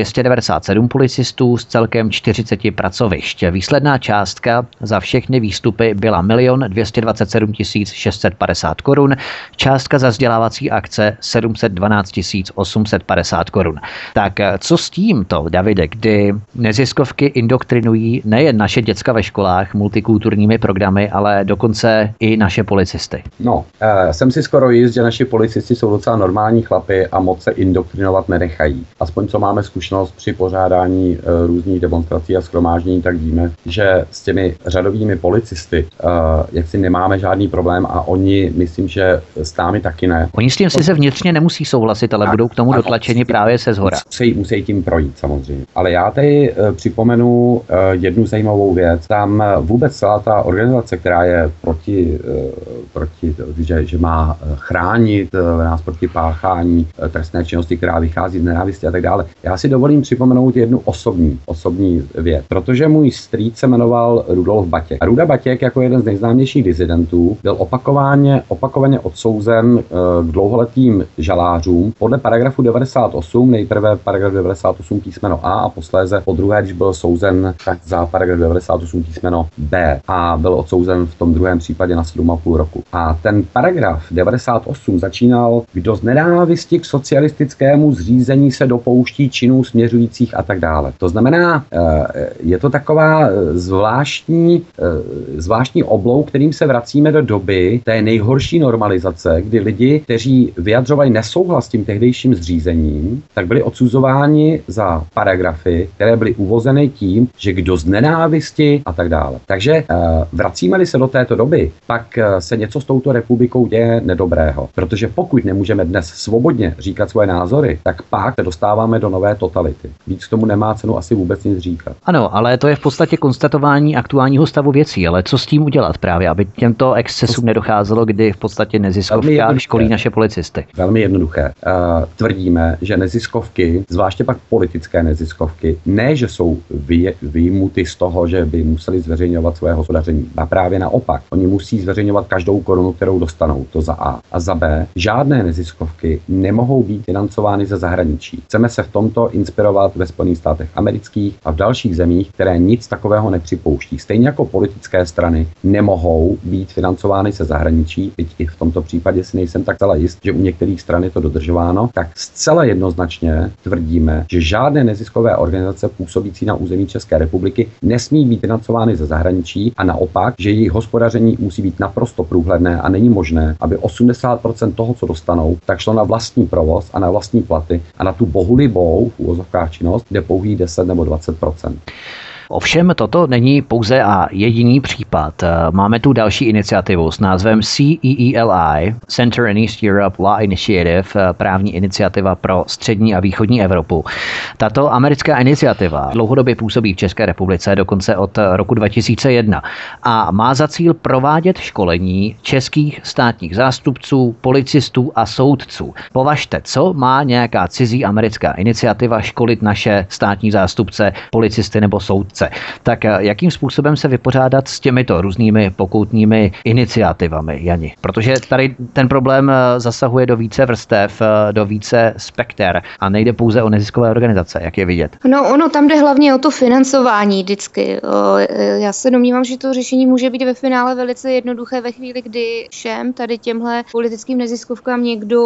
297 policistů z celkem 40 pracovišť. Výsledná částka za všechny výstupy byla 1 227 650 korun, částka za vzdělávací akce 712 850 korun. Tak co s tímto, Davide, kdy neziskovky indoktrinují nejen naše děcka ve školách multikulturními programy, ale dokonce i naše policisty?
No, eh, jsem si skoro jist, že naši policisti jsou docela normální chlapy a moc se indoktrinovat nenechají. aspoň co máme zkušenost při pořádání uh, různých demonstrací a schromáždění, tak víme, že s těmi řadovými policisty uh, jak si nemáme žádný problém a oni, myslím, že s námi taky ne.
Oni s tím si se vnitřně nemusí souhlasit, ale tak, budou k tomu dotlačeni právě se zhora.
Musí, musí tím projít samozřejmě. Ale já tady uh, připomenu jednu zajímavou věc. Tam vůbec celá ta organizace, která je proti, proti že, že má chránit nás proti páchání trestné činnosti, která vychází z nenávisti a tak dále. Já si dovolím připomenout jednu osobní, osobní věc, protože můj strýc se jmenoval Rudolf Batěk. A Ruda Batěk jako jeden z nejznámějších dizidentů byl opakovaně, opakovaně odsouzen eh, k dlouholetým žalářům podle paragrafu 98, nejprve paragraf 98 písmeno A a posléze po druhé, když byl souzen tak za paragraf 98 písmeno B a byl odsouzen v tom druhém případě na 7,5 roku. A ten paragraf 98 začínal, kdo z nenávisti k socialistickému zřízení se dopouští činů směřujících a tak dále. To znamená, eh, je to taková eh, zvláštní, zvláštní oblouk, kterým se vracíme do doby té nejhorší normalizace, kdy lidi, kteří vyjadřovali nesouhlas s tím tehdejším zřízením, tak byli odsuzováni za paragrafy, které byly uvozeny tím, že kdo z nenávisti a tak dále. Takže eh, vracíme-li se do této doby, pak eh, se něco s touto republikou děje nedobrého. Protože pokud nemůžeme dnes svobodně říkat svoje názory, tak pak se dostáváme do nové totality. Víc k tomu nemá cenu asi vůbec nic říkat.
Ano, ale to je v podstatě konstatování aktuálního stavu věcí. Ale co s tím udělat právě, aby těmto excesům nedocházelo, kdy v podstatě neziskovka školí naše policisty?
Velmi jednoduché. Uh, tvrdíme, že neziskovky, zvláště pak politické neziskovky, ne, že jsou vy, vyjmuty z toho, že by museli zveřejňovat své hospodaření. A právě naopak. Oni musí zveřejňovat každou korunu, kterou dostanou. To za A. A za B. Žádné neziskovky nemohou být financovány ze zahraničí. Chceme se v tomto inspirovat ve Spojených státech amerických a v dalších zemích, které nic takového nepřipouští. Stejně jako politické strany nemohou být financovány se zahraničí, teď i v tomto případě si nejsem tak celá jist, že u některých stran je to dodržováno, tak zcela jednoznačně tvrdíme, že žádné neziskové organizace působící na území České republiky nesmí být financovány ze zahraničí a naopak, že jejich hospodaření musí být naprosto průhledné a není možné, aby 80% toho, co dostanou, tak šlo na vlastní provoz a na vlastní platy a na tu bohulibou v úvozovkách činnost, kde pouhý 10 nebo 20%.
Ovšem toto není pouze a jediný případ. Máme tu další iniciativu s názvem CEELI, Center in East Europe Law Initiative, právní iniciativa pro střední a východní Evropu. Tato americká iniciativa dlouhodobě působí v České republice dokonce od roku 2001 a má za cíl provádět školení českých státních zástupců, policistů a soudců. Považte, co má nějaká cizí americká iniciativa školit naše státní zástupce, policisty nebo soudce korupce. Tak eh, jakým způsobem se vypořádat s těmito různými pokoutními iniciativami, Jani? Protože tady ten problém eh, zasahuje do více vrstev, eh, do více spekter a nejde pouze o neziskové organizace, jak je vidět.
No ono tam jde hlavně o to financování vždycky. Já se domnívám, že to řešení může být ve finále velice jednoduché ve chvíli, kdy všem tady těmhle politickým neziskovkám někdo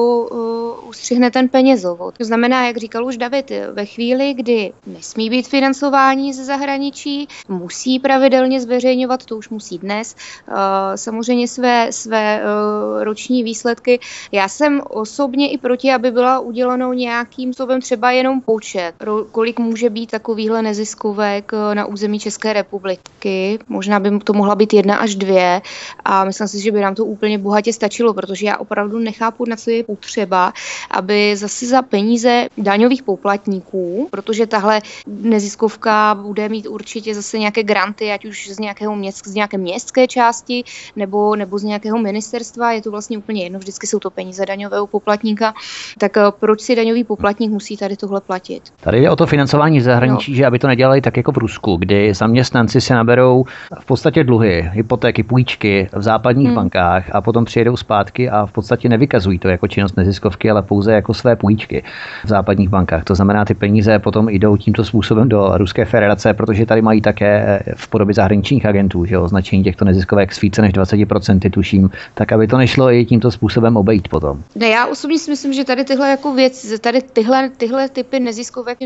ustřihne ten penězovod. To znamená, jak říkal už David, ve chvíli, kdy nesmí být financování ze zahraničí, zahraničí, musí pravidelně zveřejňovat, to už musí dnes, eh, samozřejmě své, své eh, roční výsledky. Já jsem osobně i proti, aby byla uděleno nějakým způsobem třeba jenom počet, kolik může být takovýhle neziskovek eh, na území České republiky. Možná by to mohla být jedna až dvě a myslím si, že by nám to úplně bohatě stačilo, protože já opravdu nechápu, na co je potřeba, aby zase za peníze daňových poplatníků, protože tahle neziskovka bude mít určitě zase nějaké granty, ať už z, nějakého měst, z nějaké městské části nebo, nebo z nějakého ministerstva, je to vlastně úplně jedno, vždycky jsou to peníze daňového poplatníka, tak eh, proč si daňový poplatník musí tady tohle platit?
Tady jde o to financování zahraničí, no. že aby to nedělali tak jako v Rusku, kdy zaměstnanci si naberou v podstatě dluhy, hypotéky, půjčky v západních hmm. bankách a potom přijedou zpátky a v podstatě nevykazují to jako činnost neziskovky, ale pouze jako své půjčky v západních bankách. To znamená, ty peníze potom jdou tímto způsobem do Ruské federace, protože tady mají také v podobě zahraničních agentů, že označení těchto neziskovek s více než 20% tuším, tak aby to nešlo i tímto způsobem obejít potom.
Ne, já osobně si myslím, že tady tyhle jako věc, tady tyhle, tyhle typy neziskovek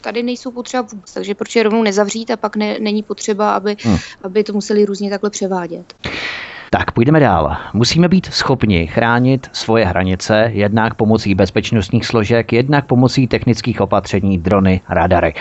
tady nejsou potřeba vůbec, takže proč je rovnou nezavřít a pak ne, není potřeba, aby, hmm. aby to museli různě takhle převádět.
Tak, půjdeme dál. Musíme být schopni chránit svoje hranice jednak pomocí bezpečnostních složek, jednak pomocí technických opatření, drony, radary.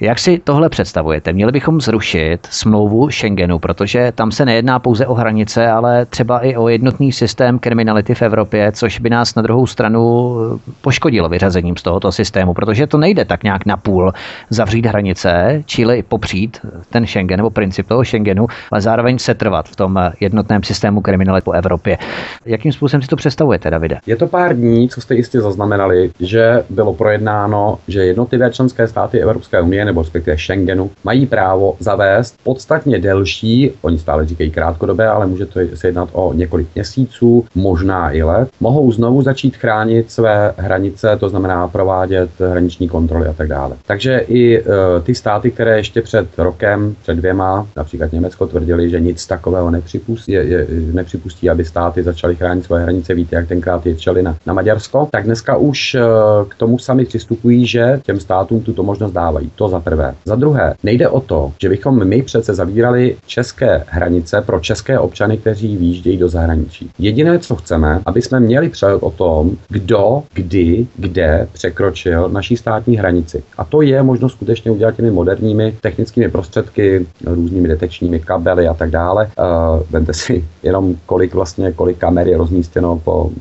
Jak si tohle představujete? Měli bychom zrušit smlouvu Schengenu, protože tam se nejedná pouze o hranice, ale třeba i o jednotný systém kriminality v Evropě, což by nás na druhou stranu poškodilo vyřazením z tohoto systému, protože to nejde tak nějak na půl zavřít hranice, čili popřít ten Schengen nebo princip toho Schengenu, ale zároveň se trvat v tom jednotném systému kriminality po Evropě. Jakým způsobem si to představujete, Davide?
Je to pár dní, co jste jistě zaznamenali, že bylo projednáno, že jednotlivé členské státy Evropské unie nebo respektive Schengenu, mají právo zavést podstatně delší, oni stále říkají krátkodobé, ale může to se jednat o několik měsíců, možná i let, mohou znovu začít chránit své hranice, to znamená provádět hraniční kontroly a tak dále. Takže i e, ty státy, které ještě před rokem, před dvěma, například Německo tvrdili, že nic takového nepřipustí, je, je, nepřipustí, aby státy začaly chránit své hranice, víte, jak tenkrát ječeli na, na Maďarsko, tak dneska už e, k tomu sami přistupují, že těm státům tuto možnost dávají. To za prvé. Za druhé, nejde o to, že bychom my přece zavírali české hranice pro české občany, kteří výjíždějí do zahraničí. Jediné, co chceme, aby jsme měli přehled o tom, kdo, kdy, kde překročil naší státní hranici. A to je možno skutečně udělat těmi moderními technickými prostředky, různými detekčními kabely a tak dále. Uh, vemte si jenom, kolik vlastně, kolik kamer je rozmístěno po, uh,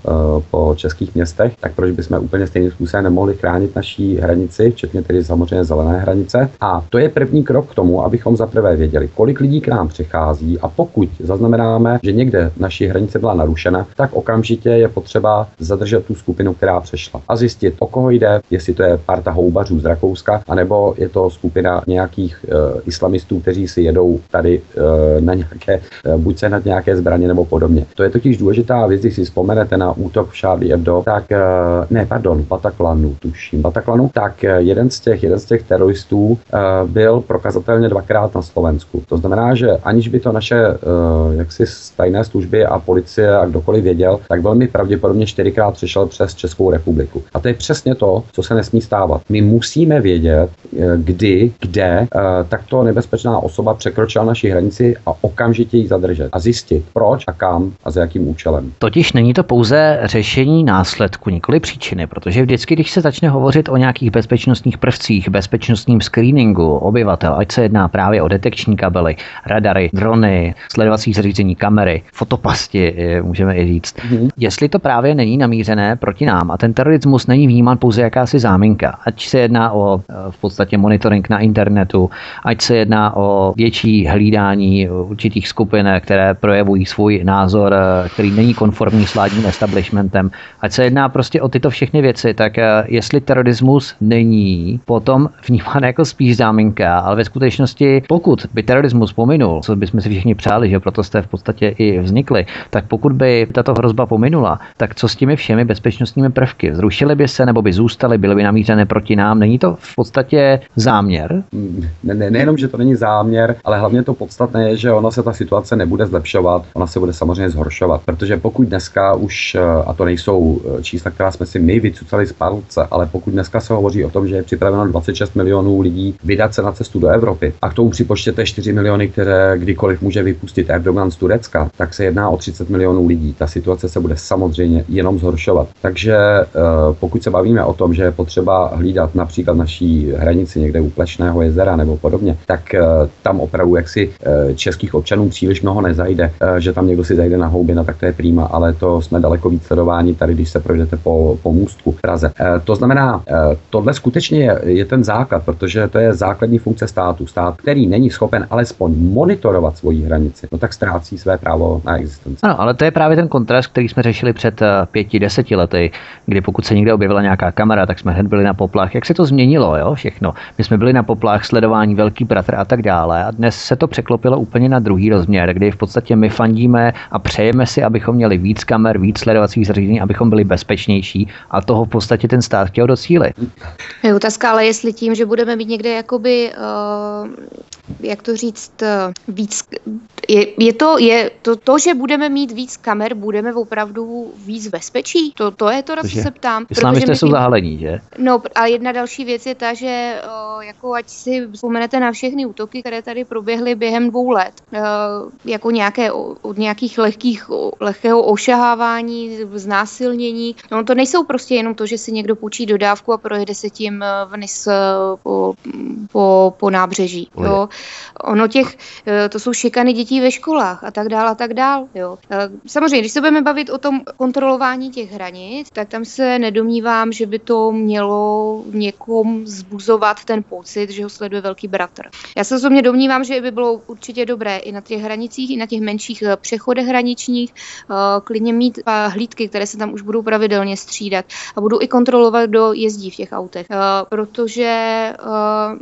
po českých městech, tak proč bychom úplně stejným způsobem nemohli chránit naší hranici, včetně tedy samozřejmě zelené hranice, a to je první krok k tomu, abychom zaprvé věděli, kolik lidí k nám přichází a pokud zaznamenáme, že někde naší hranice byla narušena, tak okamžitě je potřeba zadržet tu skupinu, která přešla a zjistit, o koho jde, jestli to je parta houbařů z Rakouska, anebo je to skupina nějakých e, islamistů, kteří si jedou tady e, na nějaké, e, buď se nad nějaké zbraně nebo podobně. To je totiž důležitá věc, když si vzpomenete na útok v Charlie Hebdo, tak e, ne, pardon, Bataclanu, tuším, Bataclanu, tak jeden z těch, jeden z těch teroristů Eh, byl prokazatelně dvakrát na Slovensku. To znamená, že aniž by to naše eh, jaksi tajné služby a policie a kdokoliv věděl, tak velmi pravděpodobně čtyřikrát přešel přes Českou republiku. A to je přesně to, co se nesmí stávat. My musíme vědět, eh, kdy, kde takto nebezpečná osoba překročila naši hranici a okamžitě ji zadržet a zjistit, proč a kam a za jakým účelem.
Totiž není to pouze řešení následku, nikoli příčiny, protože vždycky, když se začne hovořit o nějakých bezpečnostních prvcích, bezpečnostním screeningu, obyvatel, ať se jedná právě o detekční kabely, radary, drony, sledovací zařízení, kamery, fotopasti, můžeme i říct. Mm-hmm. Jestli to právě není namířené proti nám a ten terorismus není vnímán pouze jakási záminka, ať se jedná o e, v podstatě monitoring na internetu, ať se jedná o větší hlídání určitých skupin, které projevují svůj názor, e, který není konformní s vládním establishmentem, ať se jedná prostě o tyto všechny věci, tak jestli terorismus není potom vnímán jako spíš záminka, ale ve skutečnosti, pokud by terorismus pominul, co bychom si všichni přáli, že proto jste v podstatě i vznikli, tak pokud by tato hrozba pominula, tak co s těmi všemi bezpečnostními prvky? Zrušily by se nebo by zůstaly, byly by namířené proti nám? Není to v podstatě záměr?
Ne, ne, nejenom, že to není záměr, ale hlavně to podstatné je, že ona se ta situace nebude zlepšovat, ona se bude samozřejmě zhoršovat. Protože pokud dneska už, a to nejsou čísla, která jsme si my vycucali z palce, ale pokud dneska se hovoří o tom, že je připraveno 26 milionů lidí vydat se na cestu do Evropy a k tomu připočtěte 4 miliony, které kdykoliv může vypustit Erdogan z Turecka, tak se jedná o 30 milionů lidí. Ta situace se bude samozřejmě jenom zhoršovat. Takže eh, pokud se bavíme o tom, že je potřeba hlídat například naší hranici někde u Plešného jezera nebo podobně, tak eh, tam opravdu jaksi eh, českých občanů příliš mnoho nezajde, že tam někdo si zajde na houbina, tak to je prýma, ale to jsme daleko víc sledováni tady, když se projdete po, po můstku v Praze. To znamená, tohle skutečně je, je ten základ, protože to je základní funkce státu. Stát, který není schopen alespoň monitorovat svoji hranici, no tak ztrácí své právo na existenci.
Ano, ale to je právě ten kontrast, který jsme řešili před eh, pěti, deseti lety, kdy pokud se někde objevila nějaká kamera, tak jsme hned byli na poplach. Jak se to změnilo, jo, všechno. My jsme byli na poplach, sledování velký bratr a tak dále. A dnes se to překlopilo úplně na druhý rozměr, kdy v podstatě my fandíme a přejeme si, abychom měli víc kamer, víc sledovacích zařízení, abychom byli bezpečnější a toho v podstatě ten stát chtěl docílit.
Je otázka, ale jestli tím, že budeme mít někde jakoby uh, jak to říct, eh, víc, je, je to, je to, to, že budeme mít víc kamer, budeme opravdu víc bezpečí? To, to je to, na co se ptám.
Islámisté jsou zahalení, že?
No a jedna další věc je ta, že o, jako ať si vzpomenete na všechny útoky, které tady proběhly během dvou let, o, jako nějaké od nějakých lehkých, lehkého ošahávání, znásilnění. No to nejsou prostě jenom to, že si někdo půjčí dodávku a projede se tím vnis po, po, po nábřeží. Jo. Ono těch, eh, to jsou šikany dětí ve školách a tak dál a tak dál. Jo. Eh, samozřejmě, když se budeme bavit o tom kontrolování těch hranic, tak tam se nedomnívám, že by to mělo někom zbuzovat ten pocit, že ho sleduje velký bratr. Já se osobně domnívám, že by bylo určitě dobré i na těch hranicích, i na těch menších eh, přechodech hraničních, klidně mít hlídky, které se tam už budou pravidelně střídat a budou i kontrolovat, kdo jezdí v těch autech. Protože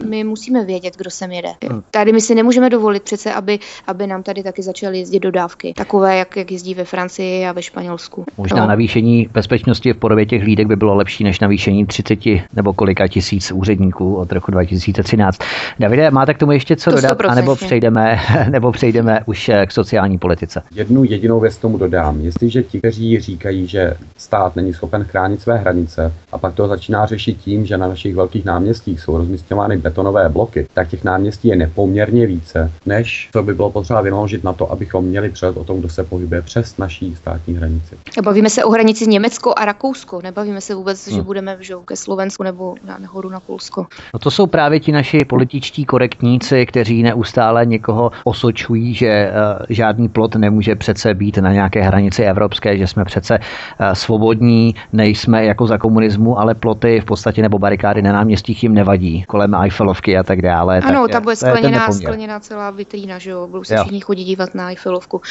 my musíme vědět, kdo sem jede. Tady my si nemůžeme dovolit přece, aby, aby nám tady taky začaly jezdit dodávky. Takové, jak, jak jezdí ve Francii a ve Španělsku.
Možná no. navýšení bezpečnosti v podobě těch hlídek by bylo lepší než navýšení 30 nebo kolika tisíc úředníků od roku 2013. Davide, máte k tomu ještě co to dodat, anebo přejdeme, nebo přejdeme už eh, k sociální politice?
Jednu jedinou věc tomu dodám. Jestliže ti, kteří říkají, že stát není schopen chránit své hranice a pak to začíná řešit tím, že na našich velkých náměstích jsou rozmístěvány betonové bloky, tak těch náměstí je nepoměrně více, než co by bylo potřeba vynaložit na to, abychom měli před o tom, kdo se pohybuje přes naší státní hranici.
Bavíme se o hranici Německo a Rakousko, nebavíme se vůbec, hmm. že budeme že, ke Slovensku nebo na nahoru na Polsko.
No to jsou právě ti naši političtí korektníci, kteří neustále někoho osočují, že uh, žádný plot nemůže přece být na nějaké hranici evropské, že jsme přece uh, svobodní, nejsme jako za komunismu, ale ploty v podstatě nebo barikády na náměstích jim nevadí, kolem Eiffelovky a tak dále.
Ano, ta bude skleněná, skleněná celá vitrína, že jo, budou se jo. všichni chodit dívat na Eiffelovku.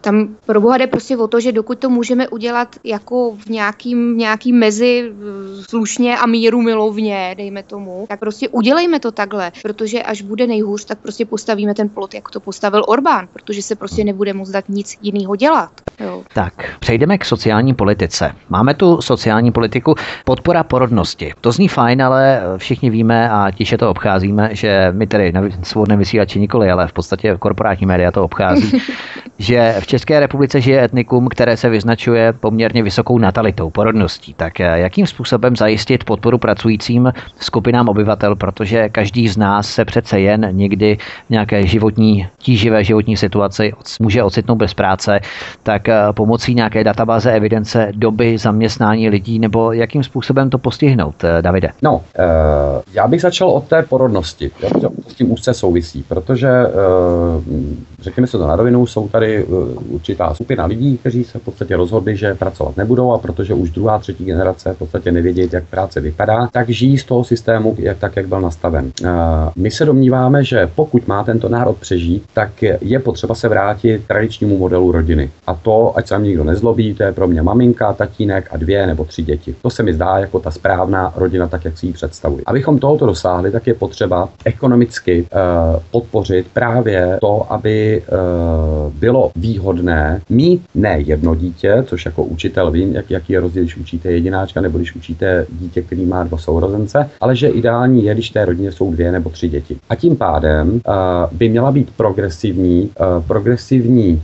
Tam pro boha jde prostě o to, že dokud to můžeme udělat jako v nějakým, nějaký mezi slušně a míru milovně, dejme tomu, tak prostě udělejme to takhle, protože až bude nejhůř, tak prostě postavíme ten plot, jak to postavil Orbán, protože se prostě nebude moct dát nic jiného dělat. Jo.
Tak, přejdeme k sociální politice. Máme tu sociální politiku podpora porodnosti. To zní fajn, ale všichni víme a tiše to obcházíme, že my tedy svobodném vysílači nikoli, ale v podstatě korporátní média to obchází, že v České republice žije etnikum, které se vyznačuje poměrně vysokou natalitou, porodností. Tak eh, jakým způsobem zajistit podporu pracujícím skupinám obyvatel, protože každý z nás se přece jen někdy v nějaké životní, tíživé životní situaci může ocitnout bez práce, tak eh, pomocí nějaké databáze evidence doby zaměstnání lidí, nebo jakým způsobem to postihnout, eh, Davide?
No, já bych začal od té porodnosti. To s tím úzce souvisí, protože řekněme se to na rovinu, jsou tady určitá skupina lidí, kteří se v podstatě rozhodli, že pracovat nebudou a protože už druhá, třetí generace v podstatě nevědějí, jak práce vypadá, tak žijí z toho systému jak, tak, jak byl nastaven. My se domníváme, že pokud má tento národ přežít, tak je potřeba se vrátit k tradičnímu modelu rodiny. A to, ať se nikdo nezlobí, to je pro mě maminka, tatínek a dvě nebo tři děti. To se mi zdá jako ta správná rodina, tak jak si ji představuji. Abychom tohoto dosáhli, tak je potřeba ekonomicky podpořit právě to, aby uh, bylo výhodné mít ne jedno dítě, což jako učitel vím, jak, jaký je rozdíl, když učíte jedináčka nebo když učíte dítě, který má dva sourozence, ale že ideální je, když té rodině jsou dvě nebo tři děti. A tím pádem uh, by měla být progresivní, progresivní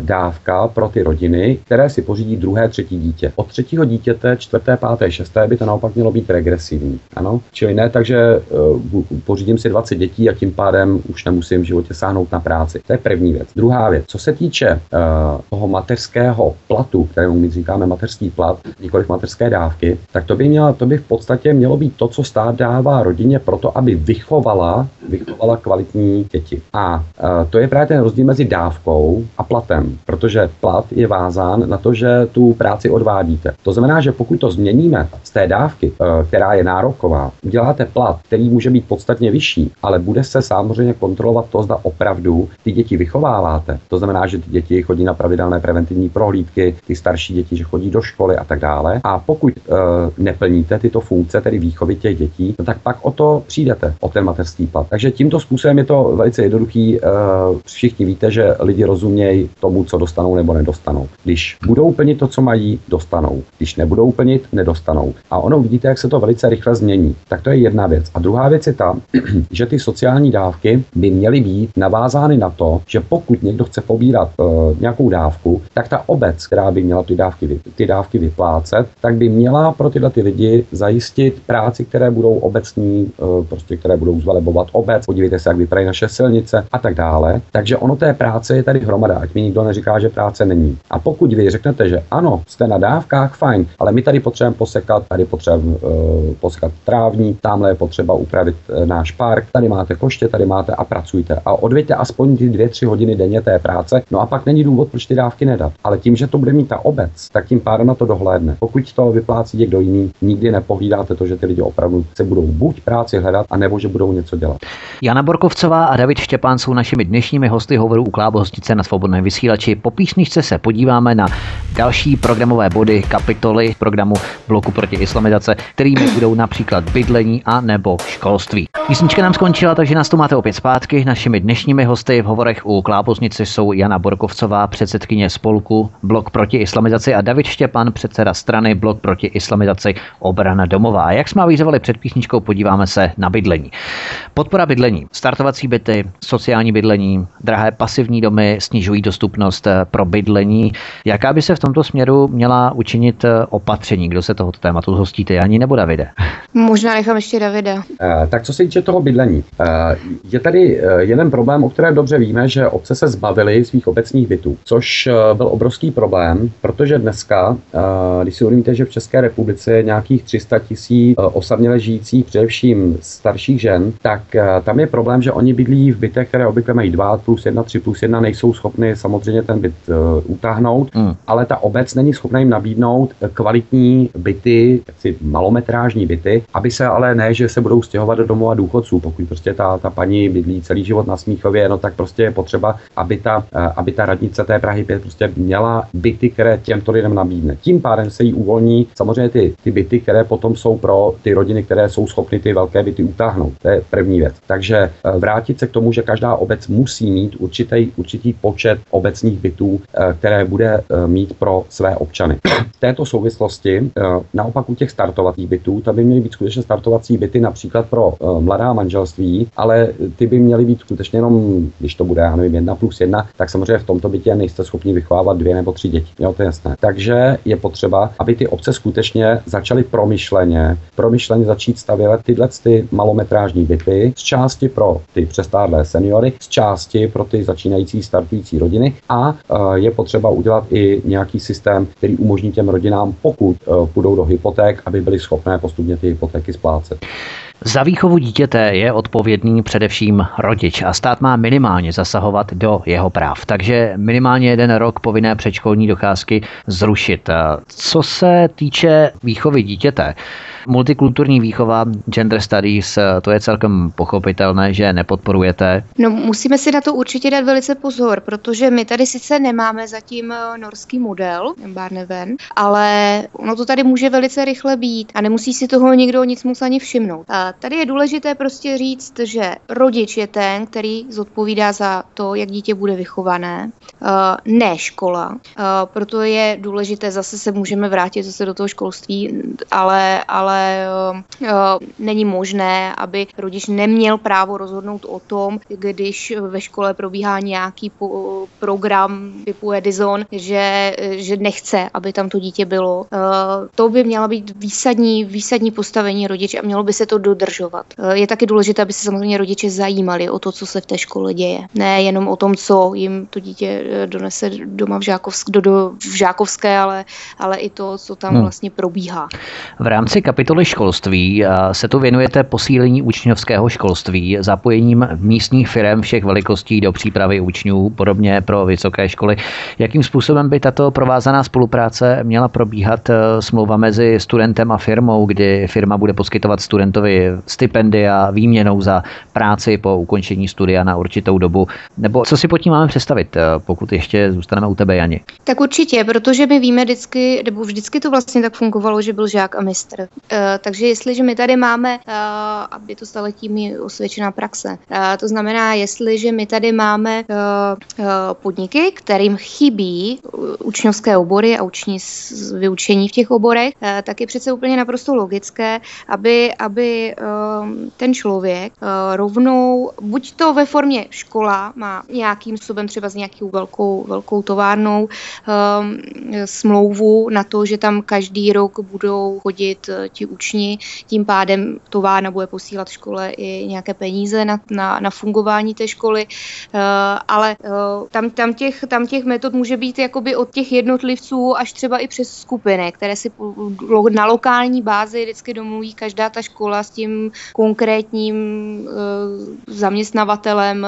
dávka pro ty rodiny, které si pořídí druhé, třetí dítě. Od třetího dítěte, čtvrté, páté, šesté by to naopak mělo být regresivní. Ano? Čili ne takže uh, pořídím si 20 dětí a tím pádem už nemusím v životě sáhnout na práci. To je první věc. Druhá věc, co se týče uh, toho mateřského platu, kterému my říkáme mateřský plat, nikoliv mateřské dávky, tak to by, měla, to by v podstatě mělo být to, co stát dává rodině proto, aby vychovala, vychovala kvalitní děti. A uh, to je právě ten rozdíl mezi dávkou a platem, protože plat je vázán na to, že tu práci odvádíte. To znamená, že pokud to změníme z té dávky, uh, která je nároková, uděláte plat, který může být podstatně vyšší, ale bude se samozřejmě kontrolovat to, zda opravdu ty děti vychováváte. To znamená, že ty děti chodí na pravidelné preventivní prohlídky, ty starší děti, že chodí do školy a tak dále. A pokud uh, neplníte tyto funkce, tedy výchovy těch dětí, no tak pak o to přijdete, o ten mateřský plat. Takže tímto způsobem je to velice jednoduchý. Uh, všichni víte, že lidi rozumějí tomu, co dostanou nebo nedostanou. Když budou plnit to, co mají, dostanou. Když nebudou plnit, nedostanou. A ono vidíte, jak se to velice rychle změní. Tak to je jedna věc. A druhá věc je ta, že ty sociální sociální dávky by měly být navázány na to, že pokud někdo chce pobírat uh, nějakou dávku, tak ta obec, která by měla ty dávky, ty dávky vyplácet, tak by měla pro tyhle ty lidi zajistit práci, které budou obecní, uh, prostě které budou zvelebovat obec, podívejte se, jak vypadají naše silnice a tak dále. Takže ono té práce je tady hromada, ať mi nikdo neříká, že práce není. A pokud vy řeknete, že ano, jste na dávkách, fajn, ale my tady potřebujeme posekat, tady potřebujeme uh, posekat trávní, tamhle je potřeba upravit náš park, tady máte koště, tady máte a pracujte. A odvěďte aspoň ty dvě, tři hodiny denně té práce, no a pak není důvod, proč ty dávky nedat. Ale tím, že to bude mít ta obec, tak tím pádem na to dohlédne. Pokud to vyplácí někdo jiný, nikdy nepovídáte to, že ty lidi opravdu se budou buď práci hledat, anebo že budou něco dělat.
Jana Borkovcová a David Štěpán jsou našimi dnešními hosty hovoru u Klábohostice na svobodném vysílači. Po písničce se podíváme na další programové body kapitoly programu Bloku proti islamizace, kterými budou například bydlení a nebo školství. Písnička nám skončila, takže nás tu máte opět zpátky. Našimi dnešními hosty v hovorech u Kláboznice jsou Jana Borkovcová, předsedkyně spolku Blok proti islamizaci a David Štěpan, předseda strany Blok proti islamizaci Obrana domová. A jak jsme avizovali před písničkou, podíváme se na bydlení. Podpora bydlení, startovací byty, sociální bydlení, drahé pasivní domy snižují dostupnost pro bydlení. Jaká by se v tomto směru měla učinit opatření? Kdo se tohoto tématu zhostíte, Jani nebo Davide?
Možná nechám ještě Davida.
Eh, tak co se týče toho bydlení, eh, je tady eh, jeden problém, o kterém dobře víme, že obce se zbavily svých obecních bytů, což byl obrovský problém, protože dneska, když si uvědomíte, že v České republice je nějakých 300 tisíc osaměle žijících, především starších žen, tak tam je problém, že oni bydlí v bytech, které obvykle mají 2 plus 1, 3 plus 1, nejsou schopni samozřejmě ten byt utáhnout, mm. ale ta obec není schopna jim nabídnout kvalitní byty, jaksi malometrážní byty, aby se ale ne, že se budou stěhovat do domova důchodců, pokud prostě ta, ta paní bydlí celý život na Smíchově, no tak prostě je potřeba, aby ta, eh, aby ta radnice té Prahy 5 prostě měla byty, které těmto lidem nabídne. Tím pádem se jí uvolní samozřejmě ty, ty byty, které potom jsou pro ty rodiny, které jsou schopny ty velké byty utáhnout. To je první věc. Takže eh, vrátit se k tomu, že každá obec musí mít určitý, určitý počet obecních bytů, eh, které bude mít pro své občany. V této souvislosti naopak u těch startovacích bytů, tam by měly být skutečně startovací byty například pro mladá manželství, ale ty by měly být skutečně jenom, když to bude, já nevím, jedna plus jedna, tak samozřejmě v tomto bytě nejste schopni vychovávat dvě nebo tři děti. Jo, to je jasné. Takže je potřeba, aby ty obce skutečně začaly promyšleně, promyšleně začít stavět tyhle ty malometrážní byty, z části pro ty přestárlé seniory, z části pro ty začínající startující rodiny a je potřeba udělat i nějaký systém, který umožní těm rodinám, pokud e, půjdou do hypoték, aby byly schopné postupně ty hypotéky splácet.
Za výchovu dítěte je odpovědný především rodič a stát má minimálně zasahovat do jeho práv. Takže minimálně jeden rok povinné předškolní docházky zrušit. Co se týče výchovy dítěte, Multikulturní výchova, gender studies, to je celkem pochopitelné, že nepodporujete.
No musíme si na to určitě dát velice pozor, protože my tady sice nemáme zatím eh, norský model, Barneven, ale ono to tady může velice rychle být a nemusí si toho nikdo nic moc ani všimnout. A tady je důležité prostě říct, že rodič je ten, který zodpovídá za to, jak dítě bude vychované, eh, ne škola. Eh, proto je důležité, zase se můžeme vrátit zase do toho školství, ale, ale ale uh, není možné, aby rodič neměl právo rozhodnout o tom, když ve škole probíhá nějaký program typu Edison, že, že nechce, aby tam to dítě bylo. Uh, to by měla být výsadní, výsadní postavení rodiče a mělo by se to dodržovat. Uh, je taky důležité, aby se samozřejmě rodiče zajímali o to, co se v té škole děje. Ne jenom o tom, co jim to dítě donese doma v, Žákovsk, do, do, v Žákovské, ale, ale i to, co tam hmm. vlastně probíhá.
V rámci kapitoly kapitoly školství se tu věnujete posílení učňovského školství, zapojením místních firm všech velikostí do přípravy učňů, podobně pro vysoké školy. Jakým způsobem by tato provázaná spolupráce měla probíhat e, smlouva mezi studentem a firmou, kdy firma bude poskytovat studentovi stipendia výměnou za práci po ukončení studia na určitou dobu? Nebo co si pod tím máme představit, e, pokud ještě zůstaneme u tebe, Jani?
Tak určitě, protože my víme vždycky, nebo vždycky to vlastně tak fungovalo, že byl žák a mistr. Takže jestliže my tady máme, aby to staletí osvědčená praxe, to znamená, jestliže my tady máme podniky, kterým chybí učňovské obory a uční vyučení v těch oborech, tak je přece úplně naprosto logické, aby, aby ten člověk rovnou, buď to ve formě škola má nějakým způsobem třeba s nějakou velkou, velkou továrnou smlouvu na to, že tam každý rok budou chodit eh, ti učni, tím pádem továrna bude posílat škole i nějaké peníze na, na, na fungování té školy, eh, ale eh, tam, tam, těch, tam těch metod může být jakoby od těch jednotlivců až třeba i přes skupiny, které si na lokální bázi vždycky domluví každá ta škola s tím konkrétním zaměstnavatelem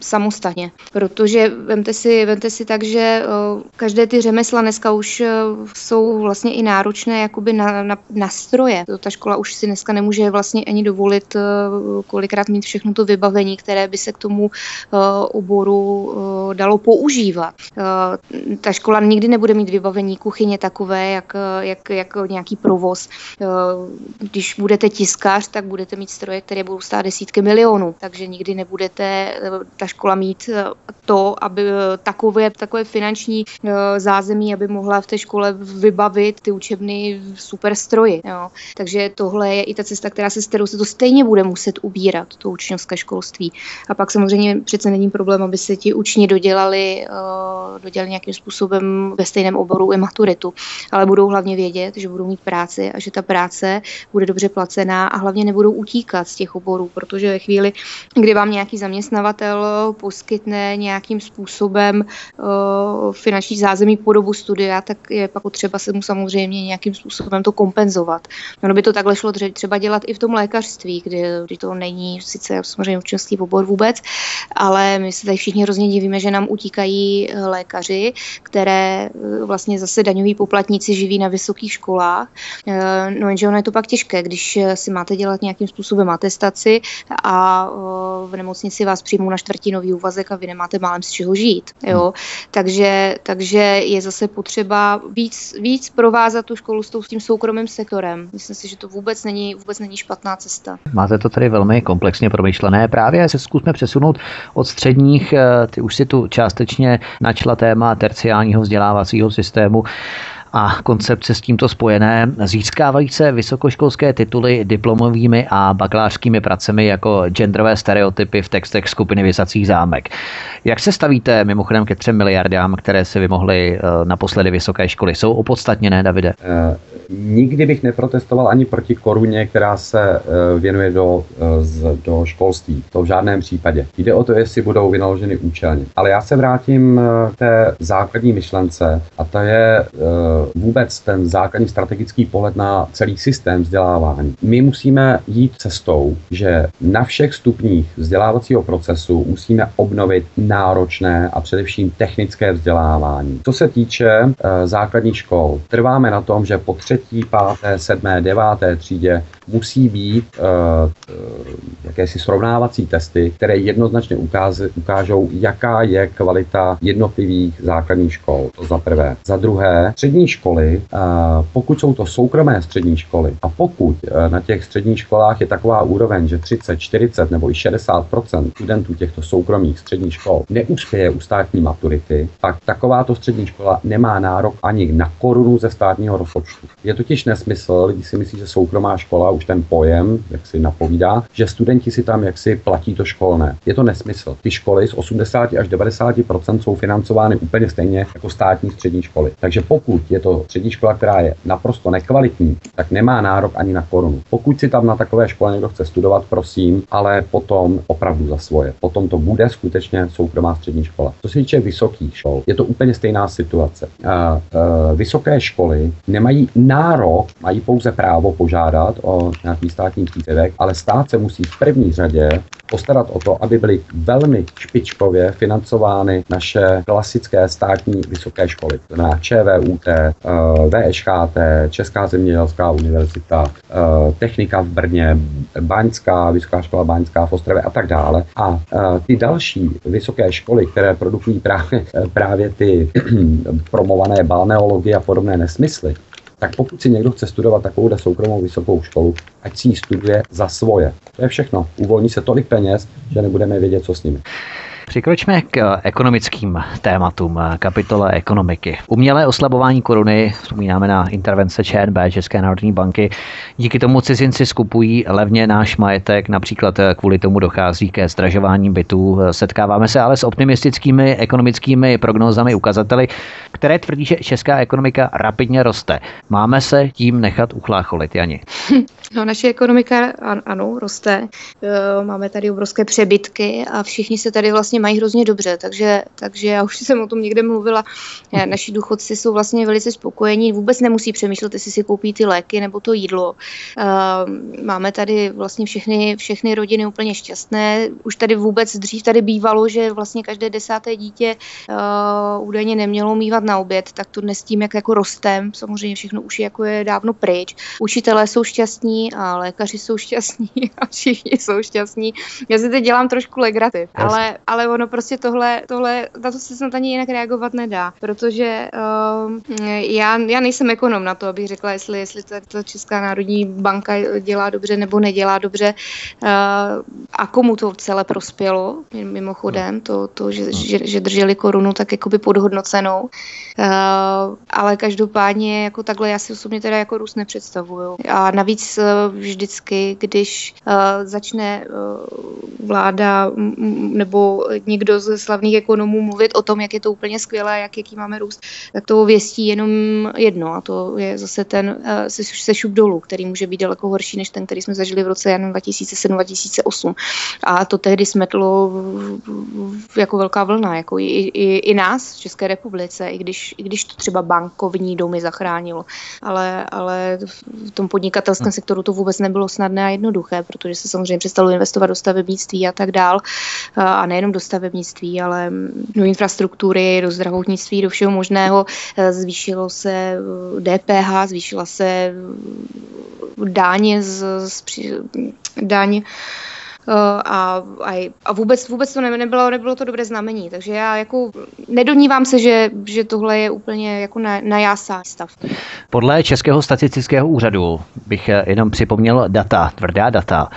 samostatně. Protože vemte si, vemte si tak, že každé ty řemesla dneska už jsou vlastně i náročné jakoby na, na, na stroje. Ta škola už si dneska nemůže vlastně ani dovolit eh, kolikrát mít všechno to vybavení, které by se k tomu eh, oboru eh, dalo používat. Ta škola nikdy nebude mít vybavení kuchyně takové, jak, jak, jak nějaký provoz. Když budete tiskař, tak budete mít stroje, které budou stát desítky milionů, takže nikdy nebudete ta škola mít to, aby takové, takové finanční zázemí, aby mohla v té škole vybavit ty učebny super Jo. Takže tohle je i ta cesta, která se, s kterou se to stejně bude muset ubírat, to učňovské školství. A pak samozřejmě přece není problém, aby se ti učni dodělali, uh, dodělali nějakým způsobem ve stejném oboru i maturitu, ale budou hlavně vědět, že budou mít práci a že ta práce bude dobře placená a hlavně nebudou utíkat z těch oborů, protože ve chvíli, kdy vám nějaký zaměstnavatel poskytne nějakým způsobem uh, finanční zázemí po dobu studia, tak je pak potřeba se mu samozřejmě nějakým způsobem to kompenzovat. Ono by to takhle šlo třeba dělat i v tom lékařství, kdy, kdy to není sice samozřejmě učňovský obor vůbec, ale my se tady všichni hrozně divíme, že nám utíkají eh, lékaři, které eh, vlastně zase daňoví poplatníci živí na vysokých školách. Eh, no jenže ono je to pak těžké, když si máte dělat nějakým způsobem atestaci a v nemocnici vás přijmou na čtvrtinový úvazek a vy nemáte málem z čeho žít. Jo? Hmm. Takže, takže je zase potřeba víc, víc provázat tu školu s tím soukromým sektorem. Myslím si, že to vůbec není, vůbec není špatná cesta.
Máte to tady velmi komplexně promyšlené. Právě se zkusme přesunout od středních, eh, ty už si tu částečně načla téma terciálního vzdělávacího systému a koncepce s tímto spojené získávají se vysokoškolské tituly diplomovými a bakalářskými pracemi jako genderové stereotypy v textech skupiny Vysacích zámek. Jak se stavíte mimochodem ke třem miliardám, které si vymohly eh, naposledy vysoké školy? Jsou opodstatněné, Davide?
Eh, nikdy bych neprotestoval ani proti koruně, která se eh, věnuje do, z, do školství. To v žádném případě. Jde o to, jestli budou vynaloženy účelně. Ale já se vrátím k té základní myšlence a to je vůbec ten základní strategický pohled na celý systém vzdělávání. My musíme jít cestou, že na všech stupních vzdělávacího procesu musíme obnovit náročné a především technické vzdělávání. Co se týče e, základních škol, trváme na tom, že po třetí, páté, sedmé, deváté třídě musí být e, jakési srovnávací testy, které jednoznačně ukáže, ukážou, jaká je kvalita jednotlivých základních škol. To za prvé. Za druhé, střední školy, pokud jsou to soukromé střední školy a pokud e, na těch středních školách je taková úroveň, že 30, 40 nebo i 60% studentů těchto soukromých středních škol neuspěje u státní maturity, pak takováto střední škola nemá nárok ani na korunu ze státního rozpočtu. Je totiž nesmysl, lidi si myslí, že soukromá škola, už ten pojem, jak si napovídá, že studenti si tam jaksi platí to školné. Je to nesmysl. Ty školy z 80 až 90% jsou financovány úplně stejně jako státní střední školy. Takže pokud je to střední škola, která je naprosto nekvalitní, tak nemá nárok ani na korunu. Pokud si tam na takové škole někdo chce studovat, prosím, ale potom opravdu za svoje. Potom to bude skutečně soukromá střední škola. Co se týče vysokých škol, je to úplně stejná situace. Vysoké školy nemají nárok, mají pouze právo požádat o nějaký státní příspěvek, ale stát se musí v první řadě postarat o to, aby byly velmi špičkově financovány naše klasické státní vysoké školy, to znamená ČVUT, eh, VŠHT, Česká zemědělská univerzita, eh, technika v Brně, Baňská, Vysoká škola Baňská v Ostravě a tak dále. A eh, ty další vysoké školy, které produkují právě, právě ty promované balneologie a podobné nesmysly, Tak pokud si někdo chce studovat takovou soukromou vysokou školu, ať si ji studuje za svoje. To je všechno. Uvolní se tolik peněz, že nebudeme vědět, co s nimi.
Přikročme k ekonomickým tématům, kapitole ekonomiky. Umělé oslabování koruny, vzpomínáme na intervence ČNB, České národní banky. Díky tomu cizinci skupují levně náš majetek, například kvůli tomu dochází ke zdražování bytů. Setkáváme se ale s optimistickými ekonomickými prognózami ukazateli, které tvrdí, že česká ekonomika rapidně roste. Máme se tím nechat uchlácholit, Jani?
No, naše ekonomika, ano, roste. E, máme tady obrovské přebytky a všichni se tady vlastně mají hrozně dobře, takže, takže já už jsem o tom někde mluvila. E, naši důchodci jsou vlastně velice spokojení, vůbec nemusí přemýšlet, jestli si koupí ty léky nebo to jídlo. E, máme tady vlastně všechny, všechny rodiny úplně šťastné. Už tady vůbec dřív tady bývalo, že vlastně každé desáté dítě údajně nemělo mývat na oběd, tak to dnes tím, jak jako rostem, samozřejmě všechno už je jako je dávno pryč. Učitelé jsou šťastní a lékaři jsou šťastní a všichni jsou šťastní. Já si teď dělám trošku legraty, ale, ale ono prostě tohle, tohle, na to se snad ani jinak reagovat nedá, protože uh, já, já nejsem ekonom na to, abych řekla, jestli, jestli ta, ta Česká národní banka dělá dobře nebo nedělá dobře uh, a komu to celé prospělo, mimochodem, to, to že, že, že drželi korunu tak jakoby podhodnocenou, uh, ale každopádně jako takhle já si osobně teda jako Rus nepředstavuju. A navíc vždycky, když uh, začne uh, vláda nebo někdo ze slavných ekonomů mluvit o tom, jak je to úplně skvělé, jak, jaký máme růst, tak to věstí jenom jedno a to je zase ten uh, sešup dolů, který může být daleko horší než ten, který jsme zažili v roce 2007-2008. A to tehdy smetlo jako velká vlna, jako i, i, i nás v České republice, i když, i když to třeba bankovní domy zachránilo. Ale, ale v tom podnikatelském sektoru to vůbec nebylo snadné a jednoduché, protože se samozřejmě přestalo investovat do stavebnictví a tak dál. A nejenom do stavebnictví, ale do infrastruktury, do zdravotnictví, do všeho možného. Zvýšilo se DPH, zvýšila se dáně z, z, daň Eh, a, a, a vůbec, vůbec to nebylo, nebylo to dobré znamení, takže já jako nedonívám se, že, že tohle je úplně jako na, na jásá stav.
Podle Českého statistického úřadu bych jenom připomněl data, tvrdá data.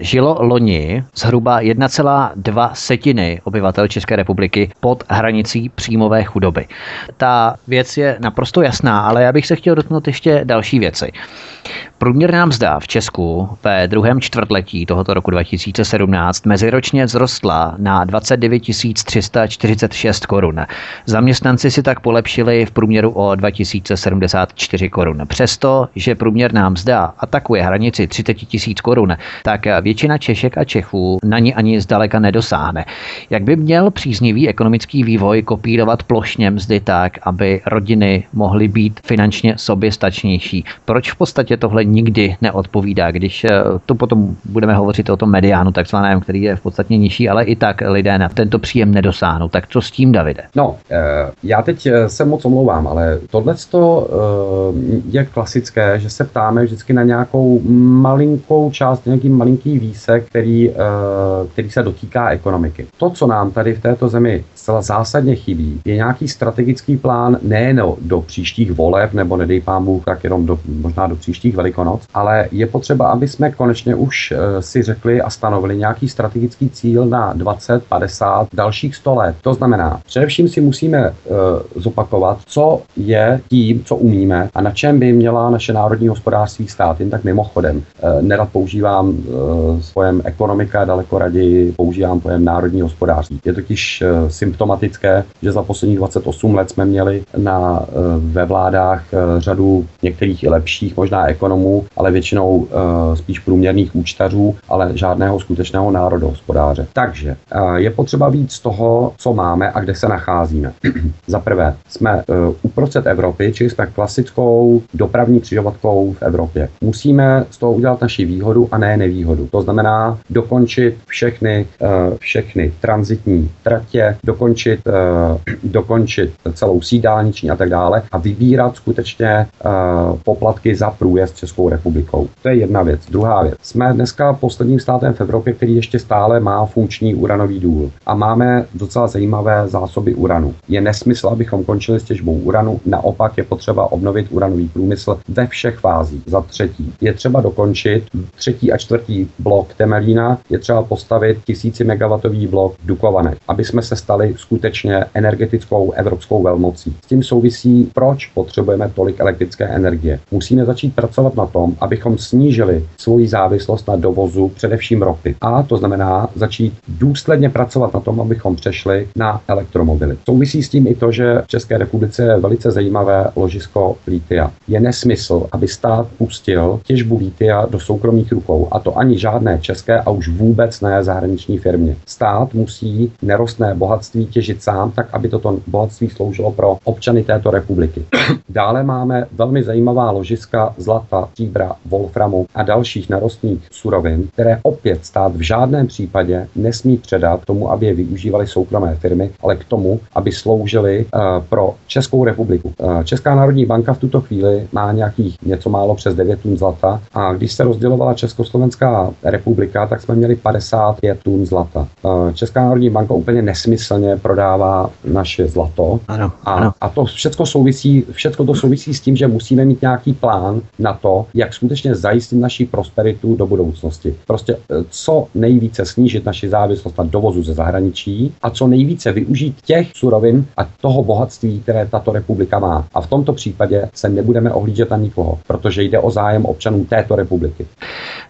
Žilo loni zhruba 1,2 setiny obyvatel České republiky pod hranicí příjmové chudoby. Ta věc je naprosto jasná, ale já bych se chtěl dotknout ještě další věci. Průměrná mzda v Česku ve druhém čtvrtletí tohoto roku 2017 meziročně vzrostla na 29 346 korun. Zaměstnanci si tak polepšili v průměru o 2074 korun. Přesto, že průměrná mzda atakuje hranici 30 tisíc korun, tak většina Češek a Čechů na ní ani zdaleka nedosáhne. Jak by měl příznivý ekonomický vývoj kopírovat plošně mzdy tak, aby rodiny mohly být finančně soběstačnější? Proč v podstatě tohle nikdy neodpovídá, když eh, to potom budeme hovořit o tom mediánu takzvaném, který je v podstatě nižší, ale i tak lidé na tento příjem nedosáhnou. Tak co s tím, Davide?
No, eh, já teď eh, se moc omlouvám, ale tohle je klasické, že se ptáme vždycky na nějakou malinkou část, nějaký malinký výsek, který, který se dotýká ekonomiky. To, co nám tady v této zemi zcela zásadně chybí, je nějaký strategický plán nejen do příštích voleb, nebo nedej pámu, tak jenom do, možná do příštích velikonoc, ale je potřeba, aby jsme konečně už eh, si řekli a stanovili nějaký strategický cíl na 20, 50, dalších 100 let. To znamená, především si musíme uh, zopakovat, co je tím, co umíme a na čem by měla naše národní hospodářství stát. Jen tak mimochodem, uh, nerad používám pojem ekonomika, daleko raději používám pojem národní hospodářství. Je totiž uh, symptomatické, že za posledních 28 let jsme měli na, uh, ve vládách uh, řadu některých i lepších, možná ekonomů, ale většinou uh, spíš průměrných účtařů, ale žádného skutečného národohospodáře. Takže je potřeba víc toho, co máme a kde se nacházíme. Za prvé, jsme uprostřed Evropy, čili jsme klasickou dopravní křižovatkou v Evropě. Musíme z toho udělat naši výhodu a ne nevýhodu. To znamená dokončit všechny, všechny transitní tratě, dokončit dokončit, dokončit celou síť dálniční a tak dále a vybírat skutečně poplatky za průjezd Českou republikou. To je jedna věc. Druhá věc. Jsme dneska posledním státem v Evropě, který ještě stále má funkční uranový důl a máme docela zajímavé zásoby uranu. Je nesmysl, abychom končili s těžbou uranu, naopak je potřeba obnovit uranový průmysl ve všech fázích. Za třetí, je třeba dokončit třetí a čtvrtý blok Temelína, je třeba postavit tisíci megawatový blok Dukovanek, aby jsme se stali skutečně energetickou evropskou velmocí. S tím souvisí, proč potřebujeme tolik elektrické energie. Musíme začít pracovat na tom, abychom snížili svoji závislost na dovozu především ropy. A to znamená začít důsledně pracovat na tom, abychom přešli na elektromobily. Souvisí s tím i to, že v České republice je velice zajímavé ložisko lítia. Je nesmysl, aby stát pustil těžbu lítia do soukromých rukou, a to ani žádné české a už vůbec ne zahraniční firmě. Stát musí nerostné bohatství těžit sám, tak aby toto bohatství sloužilo pro občany této republiky. Dále máme velmi zajímavá ložiska zlata, stříbra, wolframu a dalších nerostných surovin, které opět stát v žádném případě nesmí předat tomu, aby je využívaly soukromé firmy, ale k tomu, aby sloužily uh, pro Českou republiku. Uh, Česká národní banka v tuto chvíli má nějakých něco málo přes 9 tun zlata a když se rozdělovala Československá republika, tak jsme měli 55 tun zlata. Uh, Česká národní banka úplně nesmyslně prodává naše zlato
ano,
a,
ano.
a to všechno souvisí, všechno to souvisí s tím, že musíme mít nějaký plán na to, jak skutečně zajistit naší prosperitu do budoucnosti. Prostě co nejvíce snížit naši závislost na dovozu ze zahraničí a co nejvíce využít těch surovin a toho bohatství, které tato republika má. A v tomto případě se nebudeme ohlížet na nikoho, protože jde o zájem občanů této republiky.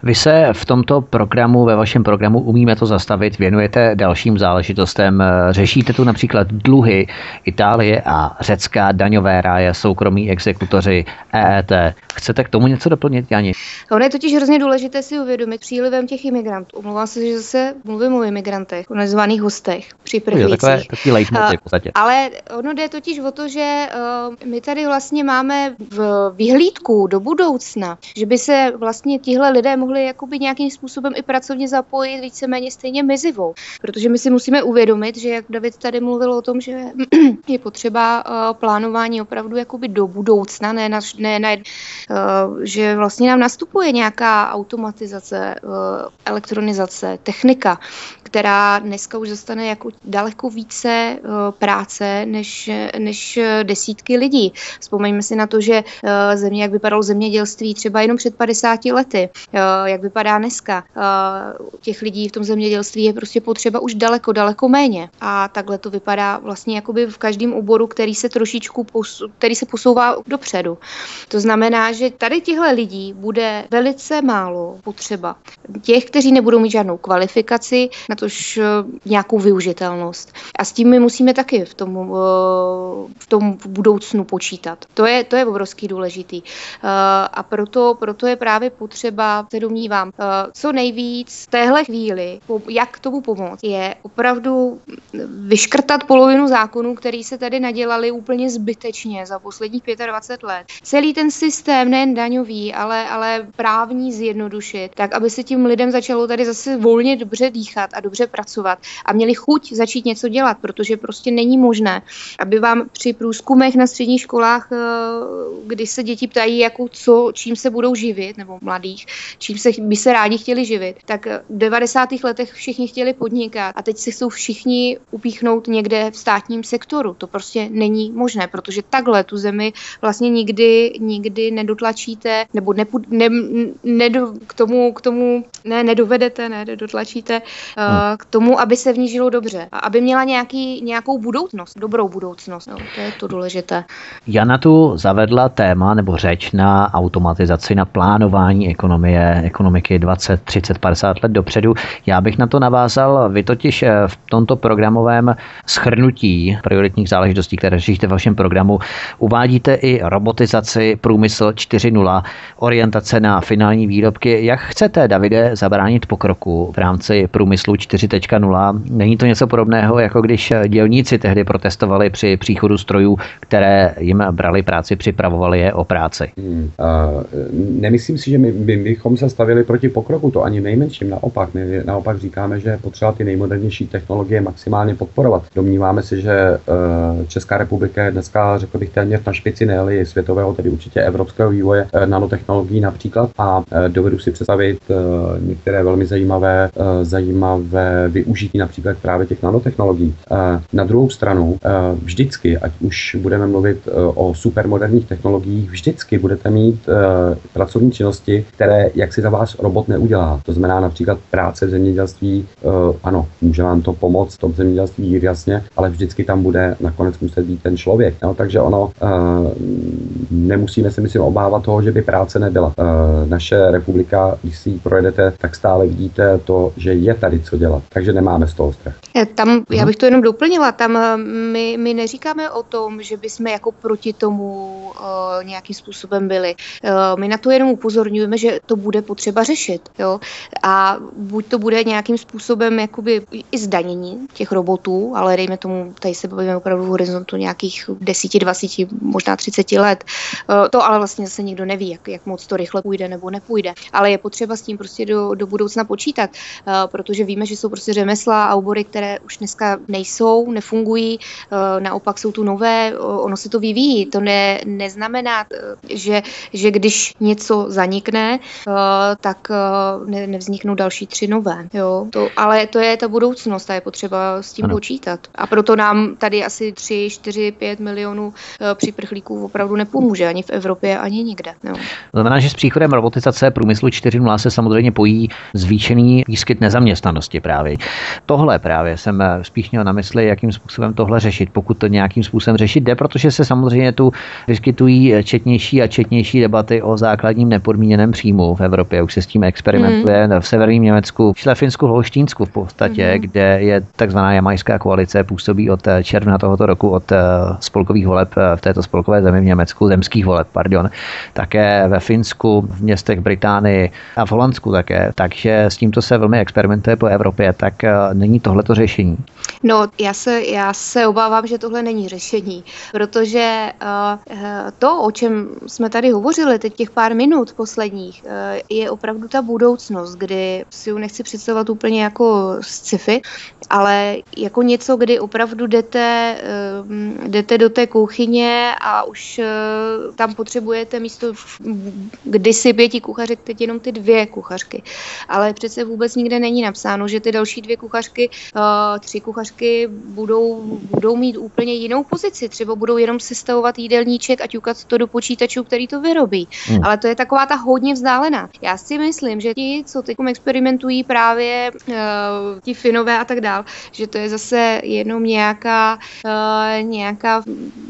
Vy se v tomto programu, ve vašem programu Umíme to zastavit, věnujete dalším záležitostem. Řešíte tu například dluhy Itálie a řecká daňové ráje, soukromí exekutoři, EET. Chcete k tomu něco doplnit, Jani?
Ono je totiž hrozně důležité si uvědomit přílivem těch imigrantů. Omlouvám se, že zase mluvím o imigrantech, o nazvaných hostech při
prchlících. Takové, takový leitmotiv v podstatě.
Ale ono jde totiž o to, že uh, my tady vlastně máme v vyhlídku do budoucna, že by se vlastně tihle lidé mohli jakoby nějakým způsobem i pracovně zapojit víceméně stejně mizivou. Protože my si musíme uvědomit, že jak David tady mluvil o tom, že je potřeba uh, plánování opravdu jakoby do budoucna, ne, na, ne na, uh, že vlastně nám nastupuje nějaká automatizace, uh, elektronizace, technika, která dneska už zastane jako daleko více uh, práce než, než desítky lidí. Vzpomeňme si na to, že uh, země, jak vypadalo zemědělství třeba jenom před 50 lety, jak vypadá dneska. Těch lidí v tom zemědělství je prostě potřeba už daleko, daleko méně. A takhle to vypadá vlastně jakoby v každém oboru, který se trošičku, posu, který se posouvá dopředu. To znamená, že tady těchto lidí bude velice málo potřeba. Těch, kteří nebudou mít žádnou kvalifikaci, na tož nějakou využitelnost. A s tím my musíme taky v tom, v tom budoucnu počítat. To je, to je obrovský důležitý. A proto, proto je právě potřeba, se domnívám, co nejvíc v téhle chvíli, jak tomu pomoct, je opravdu vyškrtat polovinu zákonů, který se tady nadělali úplně zbytečně za posledních 25 let. Celý ten systém, nejen daňový, ale, ale právní zjednodušit, tak aby se tím lidem začalo tady zase volně dobře dýchat a dobře pracovat a měli chuť začít něco dělat, protože prostě není možné, aby vám při průzkumech na středních školách, eh, kdy se děti ptají, jako co, čím se budou živit, nebo mladých, čím se by se rádi chtěli živit, tak v 90. letech všichni chtěli podnikat a teď se chcou všichni upíchnout někde v státním sektoru. To prostě není možné, protože takhle tu zemi vlastně nikdy, nikdy nedotlačíte, nebo nepu, ne, nedo, k tomu, k tomu ne, nedovedete, ne, nedotlačíte uh, k tomu, aby se v ní žilo dobře a aby měla nějaký, nějakou budoucnost, dobrou budoucnost. No, to je to důležité.
Jana tu zavedla téma nebo řeč na automatizaci, na plánování ekonomie, ekonomiky 20, 30, 50 let dopředu. Já bych na to navázal. Vy totiž eh, v tomto programovém schrnutí prioritních záležitostí, které řešíte v vašem programu, uvádíte i robotizaci, průmysl 4.0, orientace na finální výrobky. Jak chcete, Davide, zabránit pokroku v rámci průmyslu 4.0? Není to něco podobného, jako když dělníci tehdy protestovali při příchodu strojů které jim brali práci, připravovali je o práci. Hmm.
Uh, nemyslím si, že my, my bychom se stavili proti pokroku, to ani nejmenším. Naopak, my naopak říkáme, že je potřeba ty nejmodernější technologie maximálně podporovat. Domníváme si, že uh, Česká republika je dneska, řekl bych, téměř na špici ne světového, tedy určitě evropského vývoje uh, nanotechnologií například a uh, dovedu si představit uh, některé velmi zajímavé, uh, zajímavé využití například právě těch nanotechnologií. Na druhou stranu, vždycky, ať už budeme mluvit uh, o supermoderních technologiích, vždycky budete mít uh, pracovní činnosti, které jak si za vás robot neudělá. To znamená například práce v zemědělství, uh, ano, může vám to pomoct v tom zemědělství jasně, ale vždycky tam bude nakonec muset být ten člověk. No, takže ono nemusíme se myslím obávat toho, že by práce nebyla. Naše republika, když si ji projedete, tak stále vidíte to, že je tady co dělat. Takže nemáme z toho strach.
Tam, já mhm. bych to jenom doplnila, tam my, my neříkáme o tom, že bychom jako proti tomu uh, nějakým způsobem byli. Uh, my na to jenom upozorňujeme, že to bude potřeba řešit. Jo? A buď to bude nějakým způsobem jakoby i zdanění těch robotů, ale dejme tomu, tady se bavíme opravdu v horizontu nějakých 10, 20, možná 30 let. Uh, to ale vlastně zase nikdo neví, jak, jak moc to rychle půjde nebo nepůjde. Ale je potřeba s tím prostě do, do budoucna počítat, uh, protože víme, že jsou prostě řemesla a obory, které už dneska nejsou, nefungují, uh, naopak jsou tu nové, ono se to vyvíjí. To ne, neznamená, že, že když něco zanikne, tak ne, nevzniknou další tři nové. Jo? To, ale to je ta budoucnost a je potřeba s tím ano. počítat. A proto nám tady asi 3, 4, 5 milionů připrchlíků opravdu nepomůže ani v Evropě, ani nikde. Jo.
To znamená, že s příchodem robotizace průmyslu 4.0 se samozřejmě pojí zvýšený výskyt nezaměstnanosti právě. Tohle právě jsem spíš měl na mysli, jakým způsobem tohle řešit, pokud to nějakým způsobem řešit jde, protože se samozřejmě tu vyskytují četnější a četnější debaty o základním nepodmíněném příjmu v Evropě. Už se s tím experimentuje mm. v severním Německu, v Finsku, Holštínsku v podstatě, mm. kde je takzvaná jamajská koalice, působí od června tohoto roku od eh, spolkových voleb eh, v této spolkové zemi v Německu, zemských voleb, pardon, také ve Finsku, v městech Británii a v Holandsku také. Takže s tímto se velmi experimentuje po Evropě, tak eh, není tohleto řešení.
No, já se, já se obávám, že tohle není řešení, protože uh, to, o čem jsme tady hovořili teď těch pár minut posledních, uh, je opravdu ta budoucnost, kdy si ji nechci představovat úplně jako sci-fi, ale jako něco, kdy opravdu jdete, uh, jdete do té kuchyně a už uh, tam potřebujete místo kdysi pěti kuchařek, teď jenom ty dvě kuchařky. Ale přece vůbec nikde není napsáno, že ty další dvě kuchařky, uh, tři kuchařky budou, budou mít úplně jinou pozici. Třeba budou jenom sestavovat jídelníček a ťukat to do počítačů, který to vyrobí. Hmm. Ale to je taková ta hodně vzdálená. Já si myslím, že ti, co teď experimentují právě ti Finové a tak dál, že to je zase jenom nějaká, uh, nějaká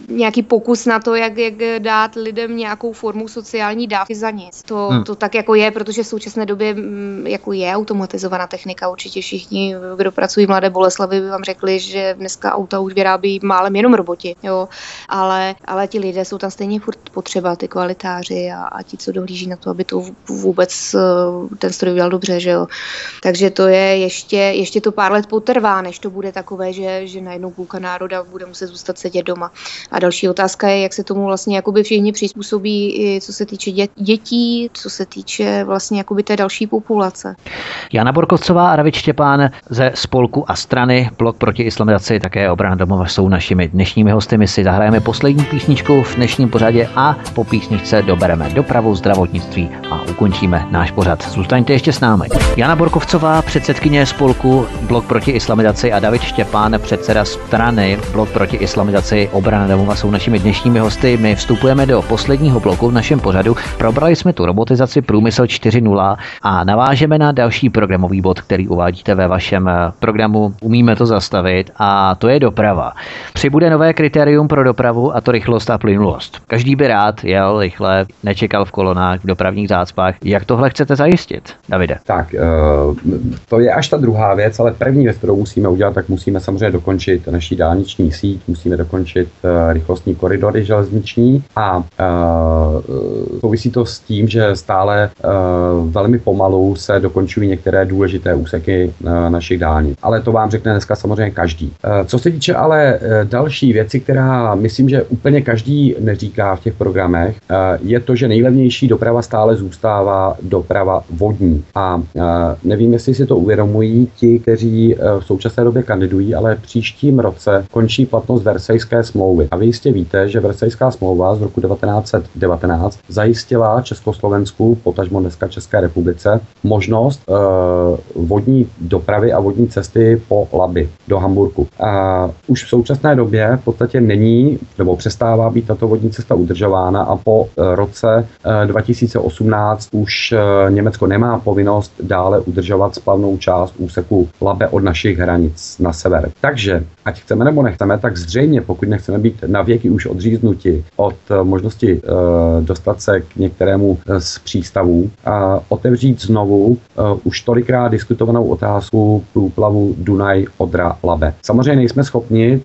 nějaký pokus na to, jak, jak dát lidem nějakou formu sociální dávky za nic. To, hmm. to tak jako je, protože v současné době mm, jako je automatizovaná technika. Určitě všichni, kdo pracují v Mladé Boleslavy, by vám řekli, že dneska auta už vyrábí málem jenom roboti. Jo? Ale, ale ti lidé jsou tam stejně furt potřeba, ty kvalitáři a, a ti, co dohlíží na to, aby to vůbec eh, ten stroj udělal dobře. Že jo? Takže to je ještě, ještě to pár let potrvá, než to bude takové, že, že najednou půlka národa bude muset zůstat sedět doma. A další otázka je, jak se tomu vlastně jakoby všichni přizpůsobí, co se týče dětí, co se týče vlastně jakoby té další populace.
Jana Borkovcová a David Štěpán ze spolku a strany Blok proti islamizaci, také obrana domova jsou našimi dnešními hosty. My si zahrajeme poslední písničku v dnešním pořadě a po písničce dobereme dopravu, zdravotnictví a ukončíme náš pořad. Zůstaňte ještě s námi. Jana Borkovcová, předsedkyně spolku Blok proti islamizaci a David Štěpán, předseda strany Blok proti islamizaci obrana domova jsou našimi dnešními hosty. My vstupujeme do posledního bloku v našem pořadu. Probrali jsme tu robotizaci Průmysl 4.0 a navážeme na další programový bod, který uvádíte ve vašem eh, programu. Umíme to zastavit a to je doprava. Přibude nové kritérium pro dopravu a to rychlost a plynulost. Každý by rád jel rychle, nečekal v kolonách, v dopravních zácpách. Jak tohle chcete zajistit, Davide?
Tak, eh, to je až ta druhá věc, ale první věc, kterou kterou musíme udělat, tak musíme samozřejmě dokončit naší dálniční síť, musíme dokončit rychlostní koridory železniční a souvisí to s tím, že stále velmi pomalu se dokončují některé důležité úseky našich dálnic. Ale to vám řekne dneska samozřejmě každý. Co se týče ale další věci, která myslím, že úplně každý neříká v těch programech, je to, že nejlevnější doprava stále zůstává doprava vodní. A nevím, jestli si to uvědomují ti, kteří e, v současné době kandidují, ale příštím roce končí platnost Versejské smlouvy. A vy jistě víte, že Versejská smlouva z roku 1919 zajistila Československu, potažmo dneska České republice, možnost uh, vodní dopravy a vodní cesty po Labi do Hamburku. A už v současné době v podstatě není nebo přestává být tato vodní cesta udržována a po e, roce 2018 e, už e, Německo nemá povinnost dále udržovat splavnou část úseku Labe od našich hranic na sever. Takže, ať chceme nebo nechceme, tak zřejmě, pokud nechceme být na věky už odříznuti od možnosti dostat se k některému z přístavů, otevřít znovu už tolikrát diskutovanou otázku průplavu Dunaj, Odra, Labe. Samozřejmě nejsme schopni,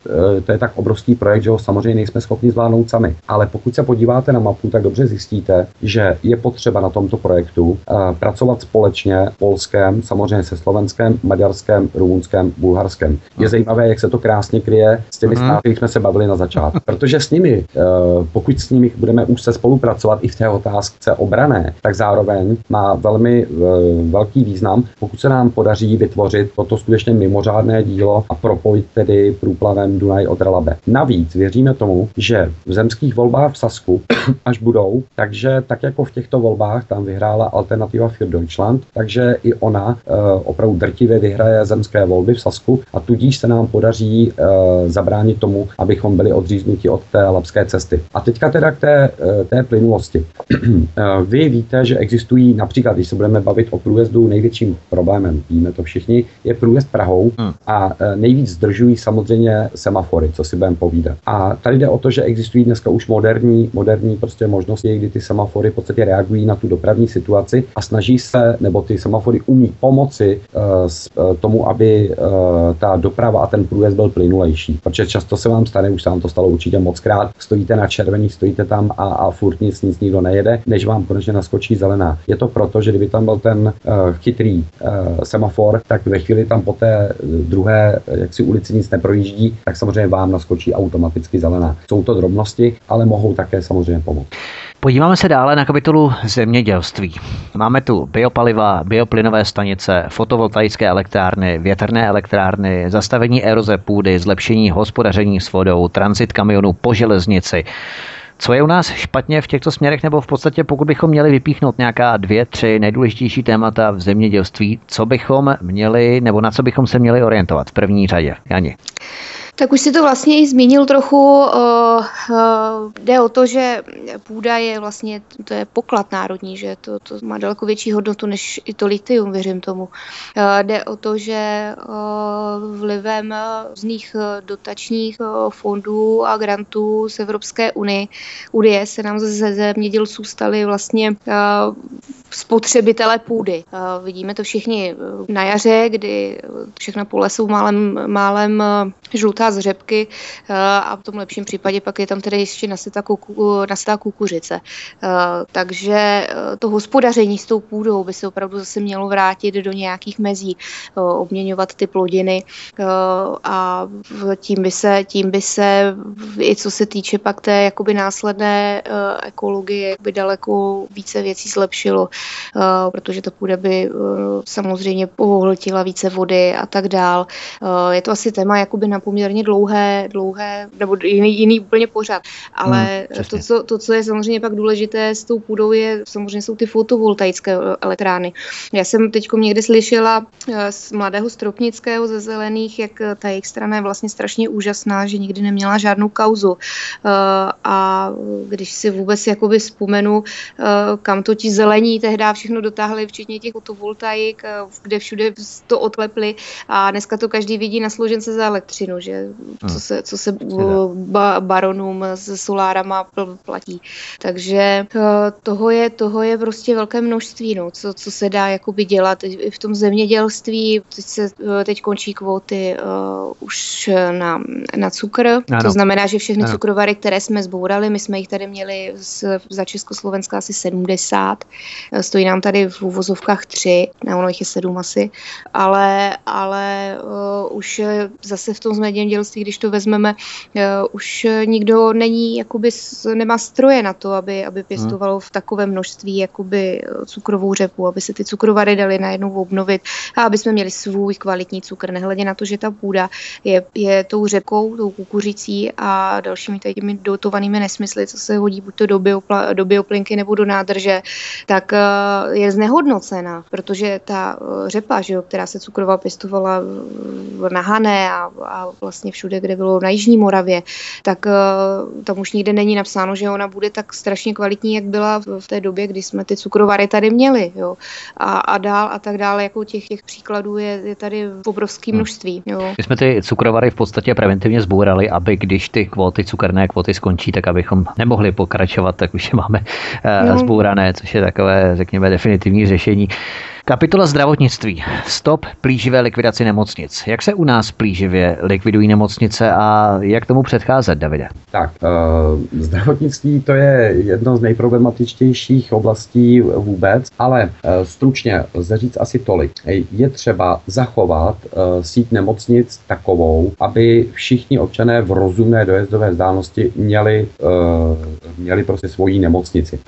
to je tak obrovský projekt, že ho samozřejmě nejsme schopni zvládnout sami. Ale pokud se podíváte na mapu, tak dobře zjistíte, že je potřeba na tomto projektu uh, pracovat společně Polském, samozřejmě se Slovenskem, Maďarskem, Rumunskem, Bulharskem. Je zajímavé, jak se to krásně kryje s těmi mm-hmm. státy, kterých jsme se bavili na začátku. Protože s nimi, uh, pokud s nimi budeme úzce spolupracovat i v té otázce obrané, tak zároveň má velmi uh, velký význam, pokud se nám podaří vytvořit toto skutečně mimořádné dílo a propojit tedy průplavem Dunaj od Relabe. Navíc věříme tomu, že v zemských volbách v Sasku, až budou, takže tak jako v těchto volbách tam vyhrála alternativa für Deutschland, takže i ona uh, opravdu drtivě vyhraje zemské volby v Sasku a tudíž se nám podaří uh, zabránit tomu, abychom byli odříznuti od té lapské cesty. A teďka teda k té, uh, té plynulosti. Vy víte, že existují například, když se budeme bavit o průjezdu, největším problémem, víme to všichni, je průjezd Prahou hmm. a nejvíc zdržují samozřejmě semafory, co si budeme povídat. A tady jde o to, že existují dneska už moderní, moderní prostě možnosti, kdy ty semafory v podstatě reagují na tu dopravní situaci a snaží se, nebo ty semafory umí pomoci uh, s, uh, tomu, aby uh, ta doprava a ten průjezd byl plynulejší. Protože často se vám stane, už se vám to stalo určitě moc krát, stojíte na červený, stojíte tam a, a furt nic, nic nikdo nejede, než vám konečně naskočí zelená. Je to proto, že kdyby tam byl ten uh, chytrý uh, semafor, tak ve chvíli tam po té druhé jaksi ulici nic neprojíždí, tak samozřejmě vám naskočí automaticky zelená. Jsou to drobnosti, ale mohou také samozřejmě pomoct.
Podíváme se dále na kapitolu zemědělství. Máme tu biopaliva, bioplynové stanice, fotovoltaické elektrárny, větrné elektrárny, zastavení eroze půdy, zlepšení hospodaření s vodou, transit kamionů po železnici. Co je u nás špatně v těchto směrech, nebo v podstatě pokud bychom měli vypíchnout nějaká dvě, tři nejdůležitější témata v zemědělství, co bychom měli, nebo na co bychom se měli orientovat v první řadě? Jani.
Tak už si to vlastně i zmínil trochu. Uh, uh, jde o to, že půda je vlastně, to je poklad národní, že to, to má daleko větší hodnotu než i to litium, věřím tomu. Uh, jde o to, že vlivem různých dotačních fondů a grantů z Evropské unie, unie se nám ze zemědělců staly vlastně spotřebitele půdy. Vidíme to všichni na jaře, kdy všechna pole jsou málem, málem žlutá z řepky a v tom lepším případě pak je tam tedy ještě nasytá, kuku, nasytá kukuřice. Takže to hospodaření s tou půdou by se opravdu zase mělo vrátit do nějakých mezí, obměňovat ty plodiny a tím by se, tím by se i co se týče pak té jakoby následné ekologie, by daleko více věcí zlepšilo, protože ta půda by samozřejmě pohltila více vody a tak dál. Je to asi téma jakoby na poměrně dlouhé, dlouhé nebo jiný, jiný úplně pořad. Ale hmm, to, co, to, co je samozřejmě pak důležité s tou půdou, je samozřejmě jsou ty fotovoltaické eh, elektrárny. Já jsem teď někde slyšela eh, z mladého Stropnického ze Zelených, jak eh, ta jejich strana je vlastně strašně úžasná, že nikdy neměla žádnou kauzu. A když si vůbec jakoby vzpomenu, kam to ti zelení tehdy tehdy všechno dotáhli, včetně těch fotovoltaik, kde všude to otlepli a dneska to každý vidí na složence za elektřinu, že co se, co se ba, baronům s solárama platí. Takže toho je, toho je prostě velké množství, no, co, co se dá jakoby dělat i v tom zemědělství. Teď, se, teď končí kvóty uh, už na, na cukr, ano. to znamená, že všechny ano. cukrovary, které jsme zbourali, my jsme jich tady měli z, za Československa asi 70, stojí nám tady v úvozovkách 3, ne, ono jich je 7 asi, ale, ale uh, už zase v tom zemědělství, když to vezmeme, uh, už nikdo není, jakoby nemá stroje na to, aby, aby pěstovalo v takovém množství jakoby cukrovou řepu, aby se ty cukrovary daly najednou obnovit a aby jsme měli svůj kvalitní cukr, nehledě na to, že ta půda je, je tou řepkou, tou kukuřicí a dalšími těmi dotovanými nesmysly, co se hodí buď to do, biopla, do bioplinky nebo do nádrže, tak eh, je znehodnocena, protože ta eh, řepa, že jo, která se cukrová pěstovala na Hané a, a vlastně všude, kde bylo na Jižní Moravě, tak eh, tam už nikde není napsáno, že ona bude tak strašně kvalitní, jak byla v té době, kdy jsme ty cukrovary tady měli. Jo. A, a dál a tak dále, jako těch, těch příkladů je, je tady v obrovské hmm. množství. Jo.
My jsme ty cukrovary v podstatě preventivně zbourali, aby když ty kvóty, cukerné kvóty skončí, tak abychom nemohli pokračovat, tak už je máme uh, no. zbourané, což je takové, řekněme, definitivní řešení. Kapitola zdravotnictví. Stop plíživé likvidaci nemocnic. Jak se u nás plíživě likvidují nemocnice a jak tomu předcházet, Davide?
Tak, uh, zdravotnictví to je jedno z nejproblematičtějších oblastí vůbec, ale uh, stručně lze říct asi tolik. Je třeba zachovat uh, síť nemocnic takovou, aby všichni občané v rozumné dojezdové vzdálenosti měli, měli prostě svoji nemocnici.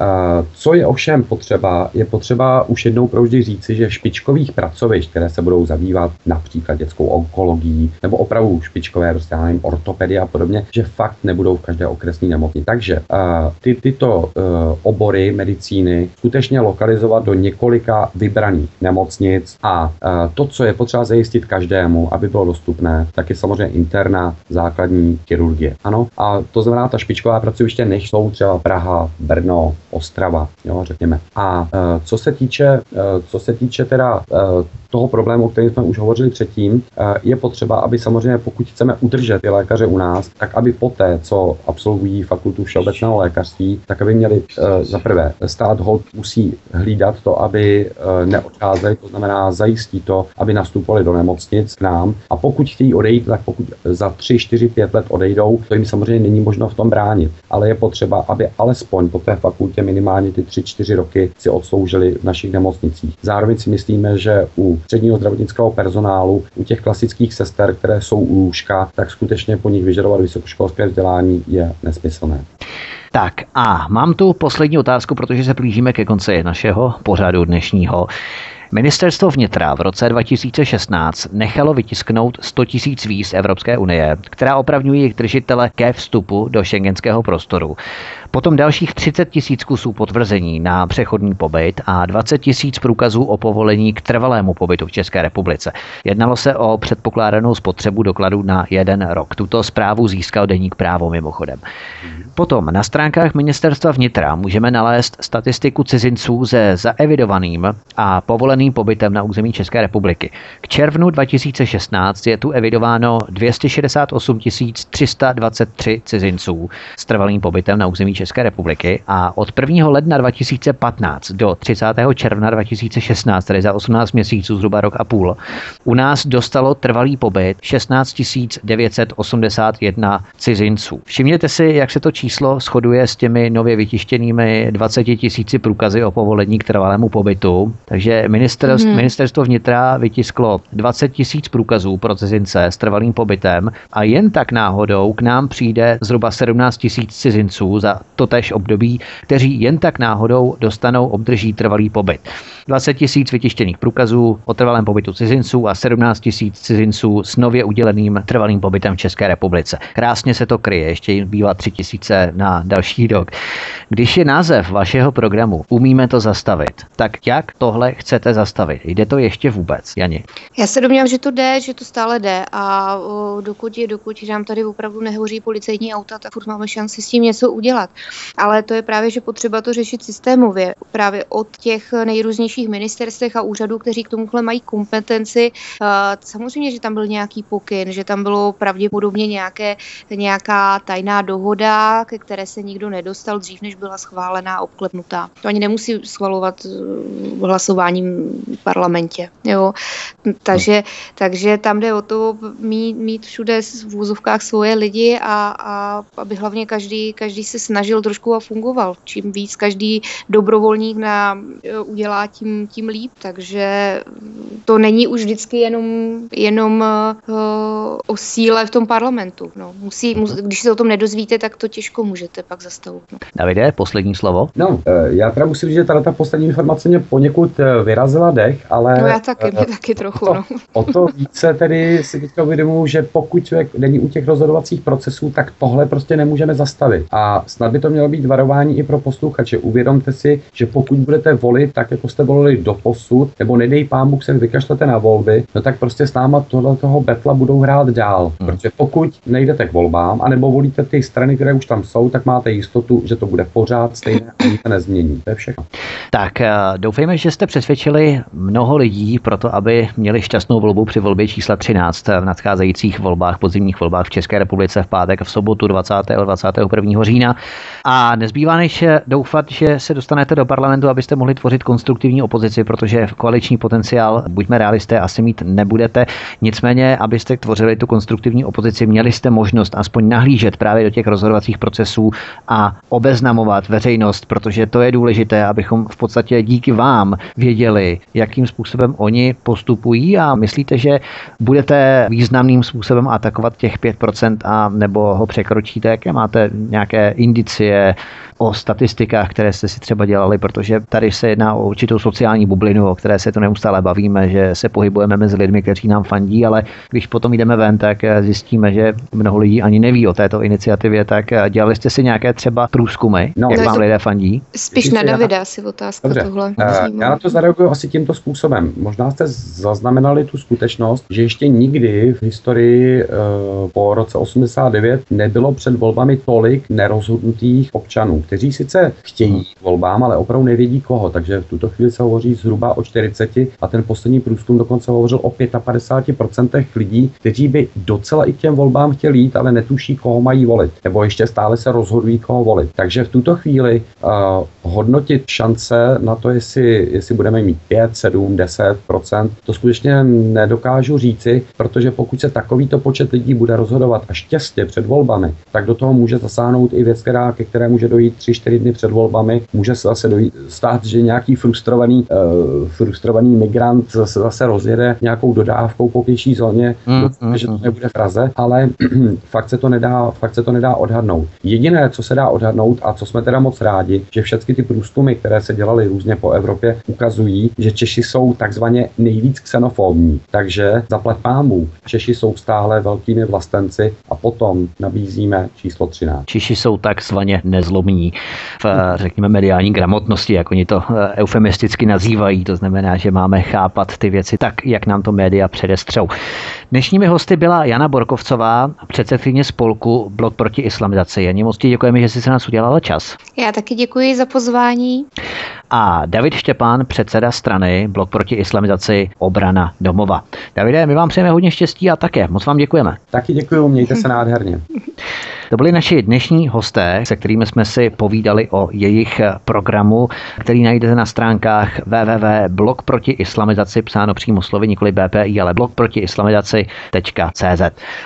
Co je ovšem potřeba, je potřeba už jednou provždy říct, říci, že špičkových pracovišť, které se budou zabývat například dětskou onkologií nebo opravdu špičkové, prostě nevím, ortopedie a podobně, že fakt nebudou v každé okresní nemocnici. Takže uh, ty, tyto uh, obory medicíny skutečně lokalizovat do několika vybraných nemocnic a uh, to, co je potřeba zajistit každému, aby bylo dostupné, tak je samozřejmě interna základní chirurgie. Ano, a to znamená, ta špičková pracoviště nech jsou třeba Praha, Brno, Ostrava, jo, řekněme. A uh, co se týče, uh, co se týče teda uh, toho problému, o kterém jsme už hovořili předtím, uh, je potřeba, aby samozřejmě, pokud chceme udržet ty lékaře u nás, tak aby poté, co absolvují fakultu všeobecného lékařství, tak aby měli uh, za prvé stát hold musí hlídat to, aby uh, neodcházeli, to znamená zajistí to, aby nastupovali do nemocnic k nám. A pokud chtějí odejít, tak pokud za 3, 4, 5 let odejdou, to jim samozřejmě není možno v tom bránit. Ale je potřeba, aby alespoň po té fakultě minimálně ty 3-4 roky si odsloužili v našich nemocnicích. Zároveň si myslíme, že u středního zdravotnického personálu, u těch klasických sester, které jsou u lůžka, tak skutečně po nich vyžadovat vysokoškolské vzdělání je nesmyslné.
Tak a mám tu poslední otázku, protože se blížíme ke konci našeho pořadu dnešního. Ministerstvo vnitra v roce 2016 nechalo vytisknout 100 000 víz Evropské unie, která opravňují jejich držitele ke vstupu do šengenského prostoru. Potom dalších 30 tisíc kusů potvrzení na přechodný pobyt a 20 tisíc průkazů o povolení k trvalému pobytu v České republice. Jednalo se o předpokládanou spotřebu dokladů na jeden rok. Tuto zprávu získal deník právo mimochodem. Potom na stránkách ministerstva vnitra můžeme nalézt statistiku cizinců se zaevidovaným a povoleným pobytem na území České republiky. K červnu 2016 je tu evidováno 268 323 cizinců s trvalým pobytem na území České republiky a od 1. ledna 2015 do 30. června 2016, tedy za 18 měsíců, zhruba rok a půl, u nás dostalo trvalý pobyt 16 981 cizinců. Všimněte si, jak se to číslo shoduje s těmi nově vytištěnými 20 tisíci průkazy o povolení k trvalému pobytu. Takže ministerstvo, mm. ministerstvo vnitra vytisklo 20 tisíc průkazů pro cizince s trvalým pobytem a jen tak náhodou k nám přijde zhruba 17 tisíc cizinců za totež období, kteří jen tak náhodou dostanou, obdrží trvalý pobyt. 20 tisíc vytištěných průkazů o trvalém pobytu cizinců a 17 tisíc cizinců s nově uděleným trvalým pobytem v České republice. Krásně se to kryje, ještě jim bývá 3 tisíce na další rok. Když je název vašeho programu Umíme to zastavit, tak jak tohle chcete zastavit? Jde to ještě vůbec, Jani?
Já se domnívám, že to jde, že to stále jde a dokud, je, dokud nám tady opravdu nehoří policejní auta, tak furt máme šanci s tím něco udělat. Ale to je právě, že potřeba to řešit systémově. Právě od těch nejrůznějších ministerstvech a úřadů, kteří k tomuhle mají kompetenci. Samozřejmě, že tam byl nějaký pokyn, že tam bylo pravděpodobně nějaké, nějaká tajná dohoda, ke které se nikdo nedostal dřív, než byla schválená a obklepnutá. To ani nemusí schvalovat eh, hlasováním v parlamentě. Jo? Takže, takže tam jde o to mít, mít všude v úzovkách svoje lidi a, a aby hlavně každý, každý se snažil trošku a fungoval. Čím víc každý dobrovolník na, eh, udělá, tím, tím líp. Takže to není už vždycky jenom, jenom uh, o síle v tom parlamentu. No. Musí, mus, když se o tom nedozvíte, tak to těžko můžete pak zastavit. No.
Davide, poslední slovo?
No, já teda musím říct, že ta poslední informace mě poněkud vyrazila dech, ale...
No já taky, mě taky trochu,
o
to,
no. O to více tedy si teďka uvědomuji, že pokud člověk není u těch rozhodovacích procesů, tak tohle prostě nemůžeme zastavit. A snad by to mělo být varování i pro posluchače. Uvědomte si, že pokud budete volit tak, jako jste volili do posud, nebo nedej pámu, se vykašlete na volby, no tak prostě s náma tohle toho betla budou hrát dál. Hmm. Protože pokud nejdete k volbám, anebo volíte ty strany, které už tam jsou, tak máte jistotu, že to bude pořád stejné a nic se nezmění. To je všechno.
Tak eh, doufejme, že jste přesvědčili mnoho lidí pro to, aby měli šťastnou volbu při volbě čísla 13 v nadcházejících volbách, podzimních volbách v České republice v pátek v sobotu 20. 21. října. A nezbývá než doufat, že se dostanete do parlamentu, abyste mohli tvořit konstruktivní opozici, protože koaliční potenciál, buďme realisté, asi mít nebudete. Nicméně, abyste tvořili tu konstruktivní opozici, měli jste možnost aspoň nahlížet právě do těch rozhodovacích procesů a obeznamovat veřejnost, protože to je důležité, abychom v podstatě díky vám věděli, jakým způsobem oni postupují a myslíte, že budete významným způsobem atakovat těch 5% a nebo ho překročíte, jaké máte nějaké indicie, o statistikách, které jste si třeba dělali, protože tady se jedná o určitou sociální bublinu, o které se to neustále bavíme, že se pohybujeme mezi lidmi, kteří nám fandí, ale když potom jdeme ven, tak zjistíme, že mnoho lidí ani neví o této iniciativě, tak dělali jste si nějaké třeba průzkumy, no, jak vám lidé fandí?
Spíš na Davida asi otázka Dobře. tohle.
Uh, já na to zareaguju asi tímto způsobem. Možná jste zaznamenali tu skutečnost, že ještě nikdy v historii uh, po roce 89 nebylo před volbami tolik nerozhodnutých občanů, kteří sice chtějí k volbám, ale opravdu nevědí koho. Takže v tuto chvíli se hovoří zhruba o 40 a ten poslední průzkum dokonce hovořil o 55% lidí, kteří by docela i k těm volbám chtěli jít, ale netuší, koho mají volit. Nebo ještě stále se rozhodují, koho volit. Takže v tuto chvíli uh, hodnotit šance na to, jestli, jestli budeme mít 5, 7, 10% to skutečně nedokážu říci, protože pokud se takovýto počet lidí bude rozhodovat až těsně před volbami, tak do toho může zasáhnout i věc, která, ke které může dojít 3-4 dny před volbami. Může se zase dojít, stát, že nějaký frustrovaný, uh, frustrovaný migrant zase, zase rozjede nějakou dodávkou po pěší zóně, mm, doufám, mm, že to mm. nebude v Praze, ale fakt se, to nedá, fakt se to nedá odhadnout. Jediné, co se dá odhadnout a co jsme teda moc rádi, že všechny ty průzkumy, které se dělaly různě po Evropě, ukazují, že Češi jsou takzvaně nejvíc xenofobní. Takže zaplať pámu, Češi jsou stále velkými vlastenci a potom nabízíme číslo 13.
Češi jsou takzvaně nezlomní v, řekněme, mediální gramotnosti, jak oni to eh, eufemisticky nazývají. To znamená, že máme chápat ty věci tak, jak nám to média předestřou. Dnešními hosty byla Jana Borkovcová, předsedkyně spolku Blok proti islamizaci. Janí moc děkujeme, že jsi se nás udělala čas.
Já taky děkuji za pozvání.
A David Štěpán, předseda strany Blok proti islamizaci Obrana domova. Davide, my vám přejeme hodně štěstí a také moc vám děkujeme.
Taky děkuji, mějte se nádherně.
To byli naši dnešní hosté, se kterými jsme si povídali o jejich programu, který najdete na stránkách www.blog proti islamizaci, psáno přímo slovy nikoli BPI, ale blog proti islamizaci.cz.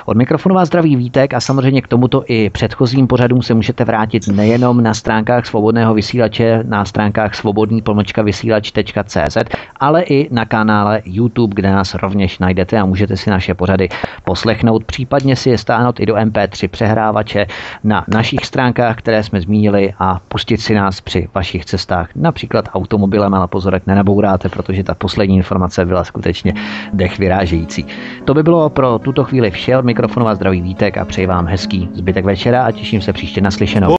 Od mikrofonu vás zdraví Vítek a samozřejmě k tomuto i předchozím pořadům se můžete vrátit nejenom na stránkách svobodného vysílače, na stránkách svobodný pomlčka vysílač.cz, ale i na kanále YouTube, kde nás rovněž najdete a můžete si naše pořady poslechnout, případně si je stáhnout i do MP3 přehrávače na našich stránkách, které jsme zmínili a pustit si nás při vašich cestách, například automobilem, ale pozorek nenabouráte, protože ta poslední informace byla skutečně dech vyrážející. To by bylo pro tuto chvíli vše. Od mikrofonu vás zdraví Vítek a přeji vám hezký zbytek večera a těším se příště naslyšenou.